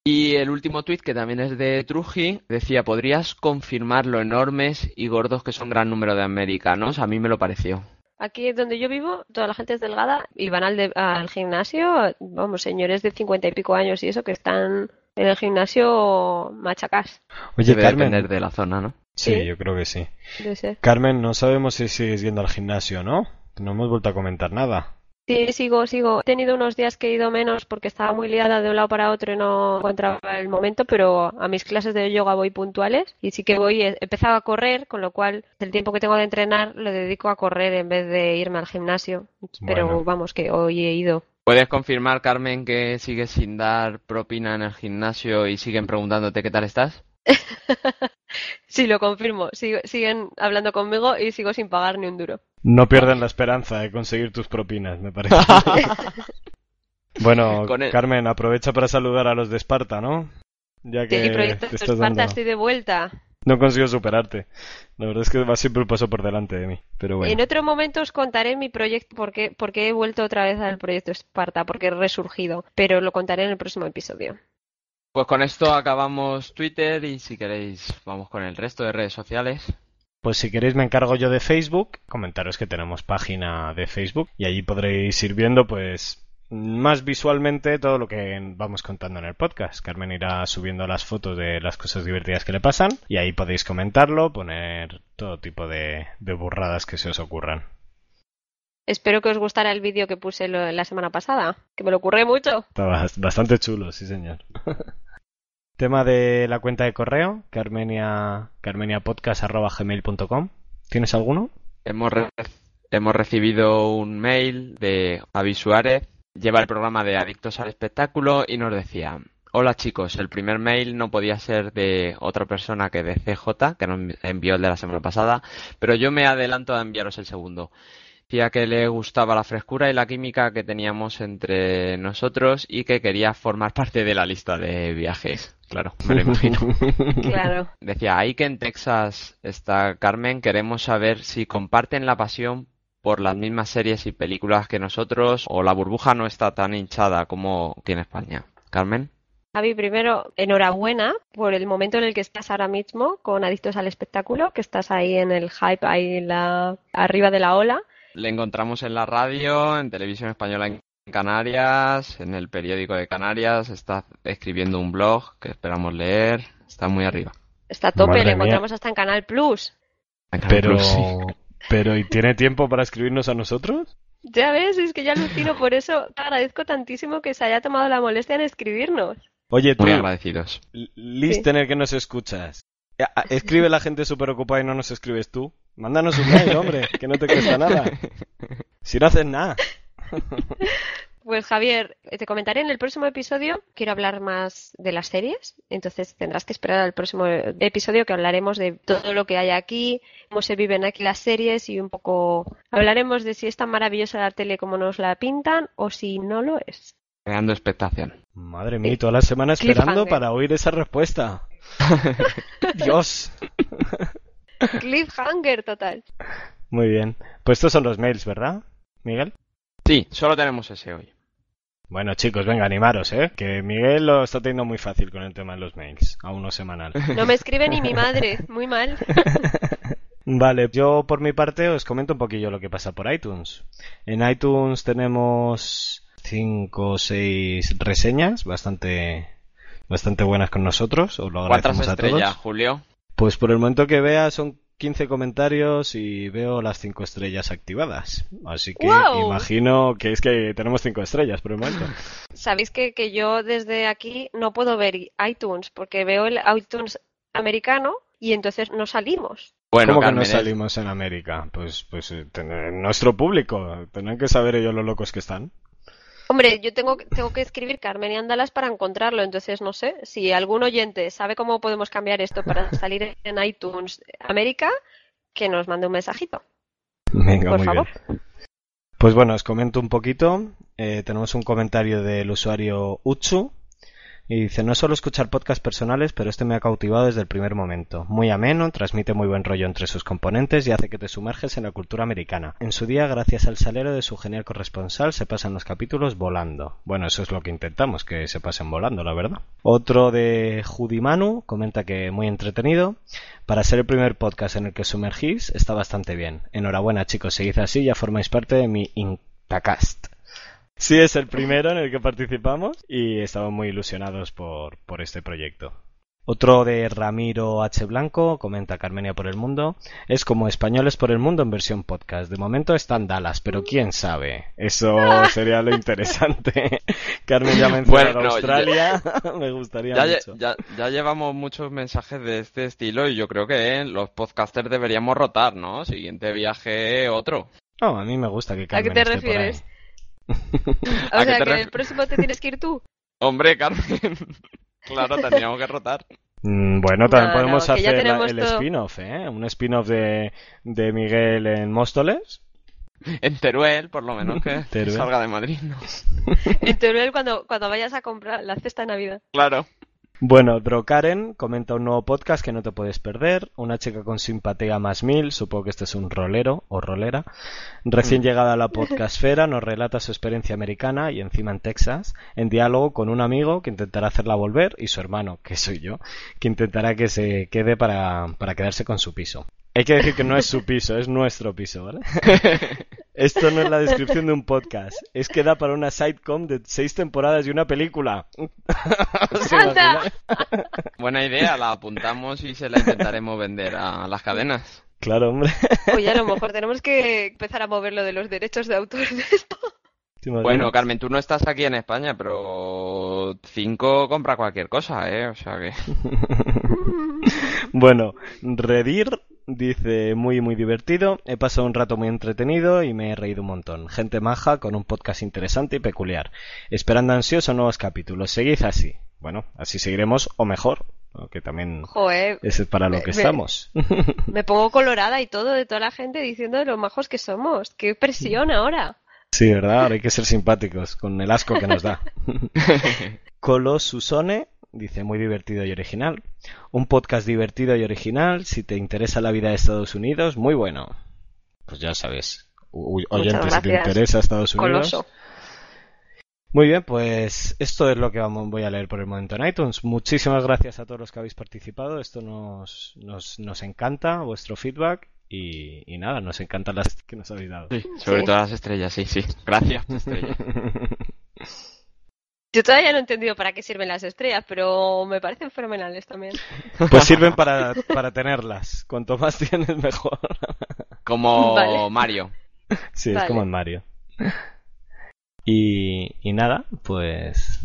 Y el último tuit, que también es de Truji, decía, ¿podrías confirmar lo enormes y gordos que son gran número de americanos? A mí me lo pareció. Aquí donde yo vivo, toda la gente es delgada y van al, de- al gimnasio, vamos, señores de cincuenta y pico años y eso que están en el gimnasio machacas. Oye, Debe Carmen. depender de la zona, ¿no? Sí, Sí. yo creo que sí. Debe ser. Carmen, no sabemos si sigues yendo al gimnasio, ¿no? No hemos vuelto a comentar nada. Sí, sigo, sigo. He tenido unos días que he ido menos porque estaba muy liada de un lado para otro y no encontraba el momento, pero a mis clases de yoga voy puntuales y sí que voy, he empezado a correr, con lo cual el tiempo que tengo de entrenar lo dedico a correr en vez de irme al gimnasio. Pero Bueno. vamos, que hoy he ido. ¿Puedes confirmar, Carmen, que sigues sin dar propina en el gimnasio y siguen preguntándote qué tal estás? [LAUGHS] Sí, lo confirmo. Sigo- siguen hablando conmigo y sigo sin pagar ni un duro. No pierden la esperanza de conseguir tus propinas, me parece. [LAUGHS] bueno, Con el- Carmen, aprovecha para saludar a los de Esparta, ¿no? Ya que Sí, proyecto te estás Esparta, dando... estoy de vuelta. No consigo superarte. La verdad es que va siempre un paso por delante de mí. Pero bueno. En otro momento os contaré mi proyecto, porque, porque he vuelto otra vez al proyecto Esparta, porque he resurgido, pero lo contaré en el próximo episodio. Pues con esto acabamos Twitter y si queréis vamos con el resto de redes sociales. Pues si queréis me encargo yo de Facebook. Comentaros que tenemos página de Facebook y allí podréis ir viendo pues más visualmente todo lo que vamos contando en el podcast. Carmen irá subiendo las fotos de las cosas divertidas que le pasan y ahí podéis comentarlo, poner todo tipo de, de burradas que se os ocurran. Espero que os gustara el vídeo que puse lo- la semana pasada, que me lo ocurre mucho. Está bas- bastante chulo, sí señor. [LAUGHS] Tema de la cuenta de correo, carmenia, carmeniapodcast.gmail.com. ¿Tienes alguno? Hemos, re- hemos recibido un mail de Avi Suárez, lleva el programa de Adictos al Espectáculo y nos decía, hola chicos, el primer mail no podía ser de otra persona que de CJ, que nos envió el de la semana pasada, pero yo me adelanto a enviaros el segundo. Decía que le gustaba la frescura y la química que teníamos entre nosotros y que quería formar parte de la lista de viajes. Claro, me lo imagino. [LAUGHS] Claro. Decía, ahí que en Texas está Carmen, queremos saber si comparten la pasión por las mismas series y películas que nosotros o la burbuja no está tan hinchada como tiene España. Carmen. Javi, primero, enhorabuena por el momento en el que estás ahora mismo con Adictos al Espectáculo, que estás ahí en el hype, ahí en la, arriba de la ola. Le encontramos en la radio, en Televisión Española en Canarias, en el periódico de Canarias, está escribiendo un blog que esperamos leer, está muy arriba. Está a tope, Madre le mía. encontramos hasta en Canal Plus. En Canal Pero, Plus, sí. Pero ¿y tiene tiempo para escribirnos a nosotros? Ya ves, es que ya alucino, por eso te agradezco tantísimo que se haya tomado la molestia en escribirnos. Oye, tú, Muy agradecidos. listener que nos escuchas. a- a- Escribe la gente súper ocupada y no nos escribes tú. Mándanos un mail, hombre, que no te cuesta nada. [LAUGHS] Si no haces nada. [LAUGHS] Pues Javier, te comentaré en el próximo episodio. Quiero hablar más de las series, entonces tendrás que esperar al próximo episodio que hablaremos de todo lo que hay aquí, cómo se viven aquí las series y un poco hablaremos de si es tan maravillosa la tele como nos la pintan o si no lo es. Creando expectación. Madre mía, toda la semana esperando para oír esa respuesta. [LAUGHS] Dios. Cliffhanger total. Muy bien. Pues estos son los mails, ¿verdad, Miguel? Sí, solo tenemos ese hoy. Bueno, chicos, venga, animaros, ¿eh? Que Miguel lo está teniendo muy fácil con el tema de los mails, a uno semanal. [LAUGHS] No me escribe ni mi madre, muy mal. [LAUGHS] Vale, yo por mi parte os comento un poquillo lo que pasa por iTunes. En iTunes tenemos cinco o seis reseñas bastante bastante buenas con nosotros, os lo ¿Cuántas agradecemos a estrellas, todos. Julio? Pues por el momento que vea son 15 comentarios y veo las cinco estrellas activadas. Así que imagino que es que tenemos cinco estrellas por el momento. [LAUGHS] Sabéis que, que yo desde aquí no puedo ver iTunes porque veo el iTunes americano y entonces no salimos. Bueno, ¿Cómo que no salimos en América? Pues, pues eh, ten- nuestro público, tendrán que saber ellos lo locos que están. Hombre, yo tengo, que- tengo que escribir Carmen y Andalas para encontrarlo, entonces no sé. Si algún oyente sabe cómo podemos cambiar esto para [LAUGHS] salir en iTunes América, que nos mande un mensajito. Venga, Por muy favor. bien. Pues bueno, os comento un poquito. Eh, tenemos un comentario del usuario Utsu. Y dice, no suelo escuchar podcasts personales, pero este me ha cautivado desde el primer momento. Muy ameno, transmite muy buen rollo entre sus componentes y hace que te sumerges en la cultura americana. En su día, gracias al salero de su genial corresponsal, se pasan los capítulos volando. Bueno, eso es lo que intentamos, que se pasen volando, la verdad. Otro de Judimanu comenta que muy entretenido. Para ser el primer podcast en el que sumergís, está bastante bien. Enhorabuena, chicos, seguid así ya formáis parte de mi Intacast. Sí, es el primero en el que participamos y estamos muy ilusionados por, por este proyecto. Otro de Ramiro H. Blanco, comenta Carmenia por el Mundo, es como Españoles por el Mundo en versión podcast. De momento están Dallas, pero quién sabe. Eso [LAUGHS] sería lo interesante. Carmen ya mencionó Bueno, Australia, [LAUGHS] me gustaría Ya, mucho. ya, ya llevamos muchos mensajes de este estilo y yo creo que eh, los podcasters deberíamos rotar, ¿no? Siguiente viaje, otro. No, a mí me gusta que ¿A Carmen qué te esté por ahí. refieres? [LAUGHS] ¿A O sea, que el próximo te tienes que ir tú. [LAUGHS] Hombre, Carmen. [LAUGHS] claro, tendríamos que rotar. Mm, Bueno, también No, podemos no, hacer la- el todo. spin-off, ¿eh? Un spin-off de, de Miguel en Móstoles. En Teruel, por lo menos, que Teruel. salga de Madrid, ¿no? En Teruel cuando, cuando vayas a comprar la cesta de Navidad. Claro. Bueno, Drokaren comenta un nuevo podcast que no te puedes perder. Una chica con simpatía más mil, supongo que este es un rolero o rolera. Recién llegada a la [LAUGHS] podcastfera, nos relata su experiencia americana y encima en Texas, en diálogo con un amigo que intentará hacerla volver y su hermano, que soy yo, que intentará que se quede para, para quedarse con su piso. Hay que decir que no es su piso, es nuestro piso, ¿vale? [LAUGHS] Esto no es la descripción de un podcast, es que da para una sitcom de seis temporadas y una película. [LAUGHS] Buena idea, la apuntamos y se la intentaremos vender a las cadenas. Claro, hombre. Oye, a lo mejor tenemos que empezar a mover lo de los derechos de autor de esto. Bueno, Carmen, tú no estás aquí en España, pero cinco compra cualquier cosa, ¿eh? O sea que... [LAUGHS] Bueno, Redir dice muy muy divertido, he pasado un rato muy entretenido y me he reído un montón. Gente maja con un podcast interesante y peculiar. Esperando ansioso nuevos capítulos. Seguid así. Bueno, así seguiremos o mejor, que también Joder, es para lo que me- estamos. [LAUGHS] me pongo colorada y todo de toda la gente diciendo de lo majos que somos. ¡Qué presión ahora! Sí, ¿verdad? Ahora hay que ser simpáticos con el asco que nos da. [LAUGHS] Colosusone dice muy divertido y original. Un podcast divertido y original. Si te interesa la vida de Estados Unidos, muy bueno. Pues ya sabes. U- u- Oyente, si te interesa Estados Unidos. Coloso. Muy bien, pues esto es lo que vamos, voy a leer por el momento en iTunes. Muchísimas gracias a todos los que habéis participado. Esto nos, nos, nos encanta, vuestro feedback. Y, y nada, nos encantan las que nos habéis dado. Sí, sobre Sí. todo las estrellas, sí, sí. Gracias, estrellas. [LAUGHS] Yo todavía no he entendido para qué sirven las estrellas, pero me parecen fenomenales también. [LAUGHS] Pues sirven para, para tenerlas. Cuanto más tienes, mejor. [LAUGHS] Como Vale. Mario. Sí, es como en Mario. Y, y nada, pues...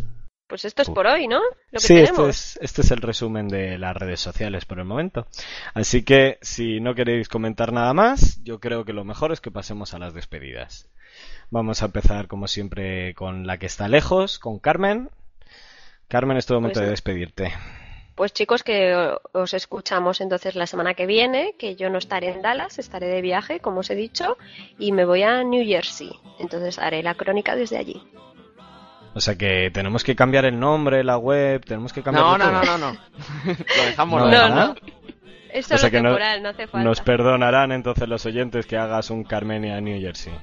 Pues esto es por hoy, ¿no? Lo que Sí, tenemos. esto es, este es el resumen de las redes sociales por el momento. Así que si no queréis comentar nada más, yo creo que lo mejor es que pasemos a las despedidas. Vamos a empezar como siempre con la que está lejos, con Carmen. Carmen, es tu momento Pues- de despedirte. Pues chicos, que os escuchamos entonces la semana que viene, que yo no estaré en Dallas, estaré de viaje, como os he dicho, y me voy a New Jersey. Entonces haré la crónica desde allí. O sea que tenemos que cambiar el nombre, la web, tenemos que cambiar No, no, no, no, no. Lo dejamos. No, No, no. Es O solo sea que no- temporal, no, hace falta. Nos perdonarán entonces los oyentes que hagas un Carmenia New Jersey.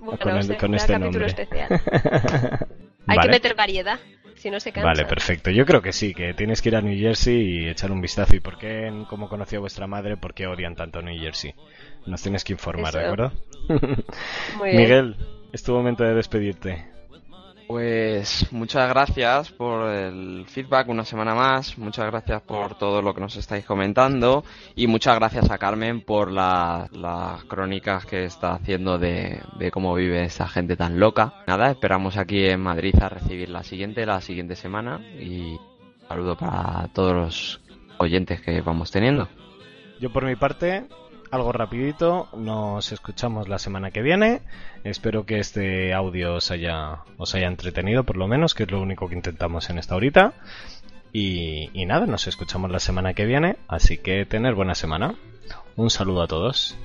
Bueno, con el- será con este nombre. especial. [LAUGHS] Hay Vale. que meter variedad, si no se cansa. Vale, perfecto. Yo creo que sí, que tienes que ir a New Jersey y echar un vistazo. ¿Y por qué, como conoció vuestra madre, por qué odian tanto a New Jersey? Nos tienes que informar, ¿de Eso. acuerdo? [LAUGHS] Muy [LAUGHS] bien. Miguel, es tu momento de despedirte. Pues muchas gracias por el feedback una semana más, muchas gracias por todo lo que nos estáis comentando y muchas gracias a Carmen por la- las crónicas que está haciendo de, cómo vive esta gente tan loca. Nada, esperamos aquí en Madrid a recibir la siguiente, la siguiente semana y saludo para todos los oyentes que vamos teniendo. Yo por mi parte, algo rapidito, nos escuchamos la semana que viene. Espero que este audio os haya, os haya entretenido, por lo menos, que es lo único que intentamos en esta horita. Y, y nada, nos escuchamos la semana que viene, así que tener buena semana. Un saludo a todos.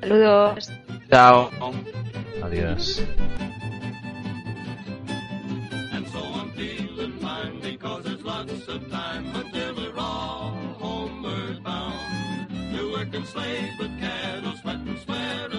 Saludos. Chao. Adiós. Lots of time sweat and slave, but cattle's sweat and sweat.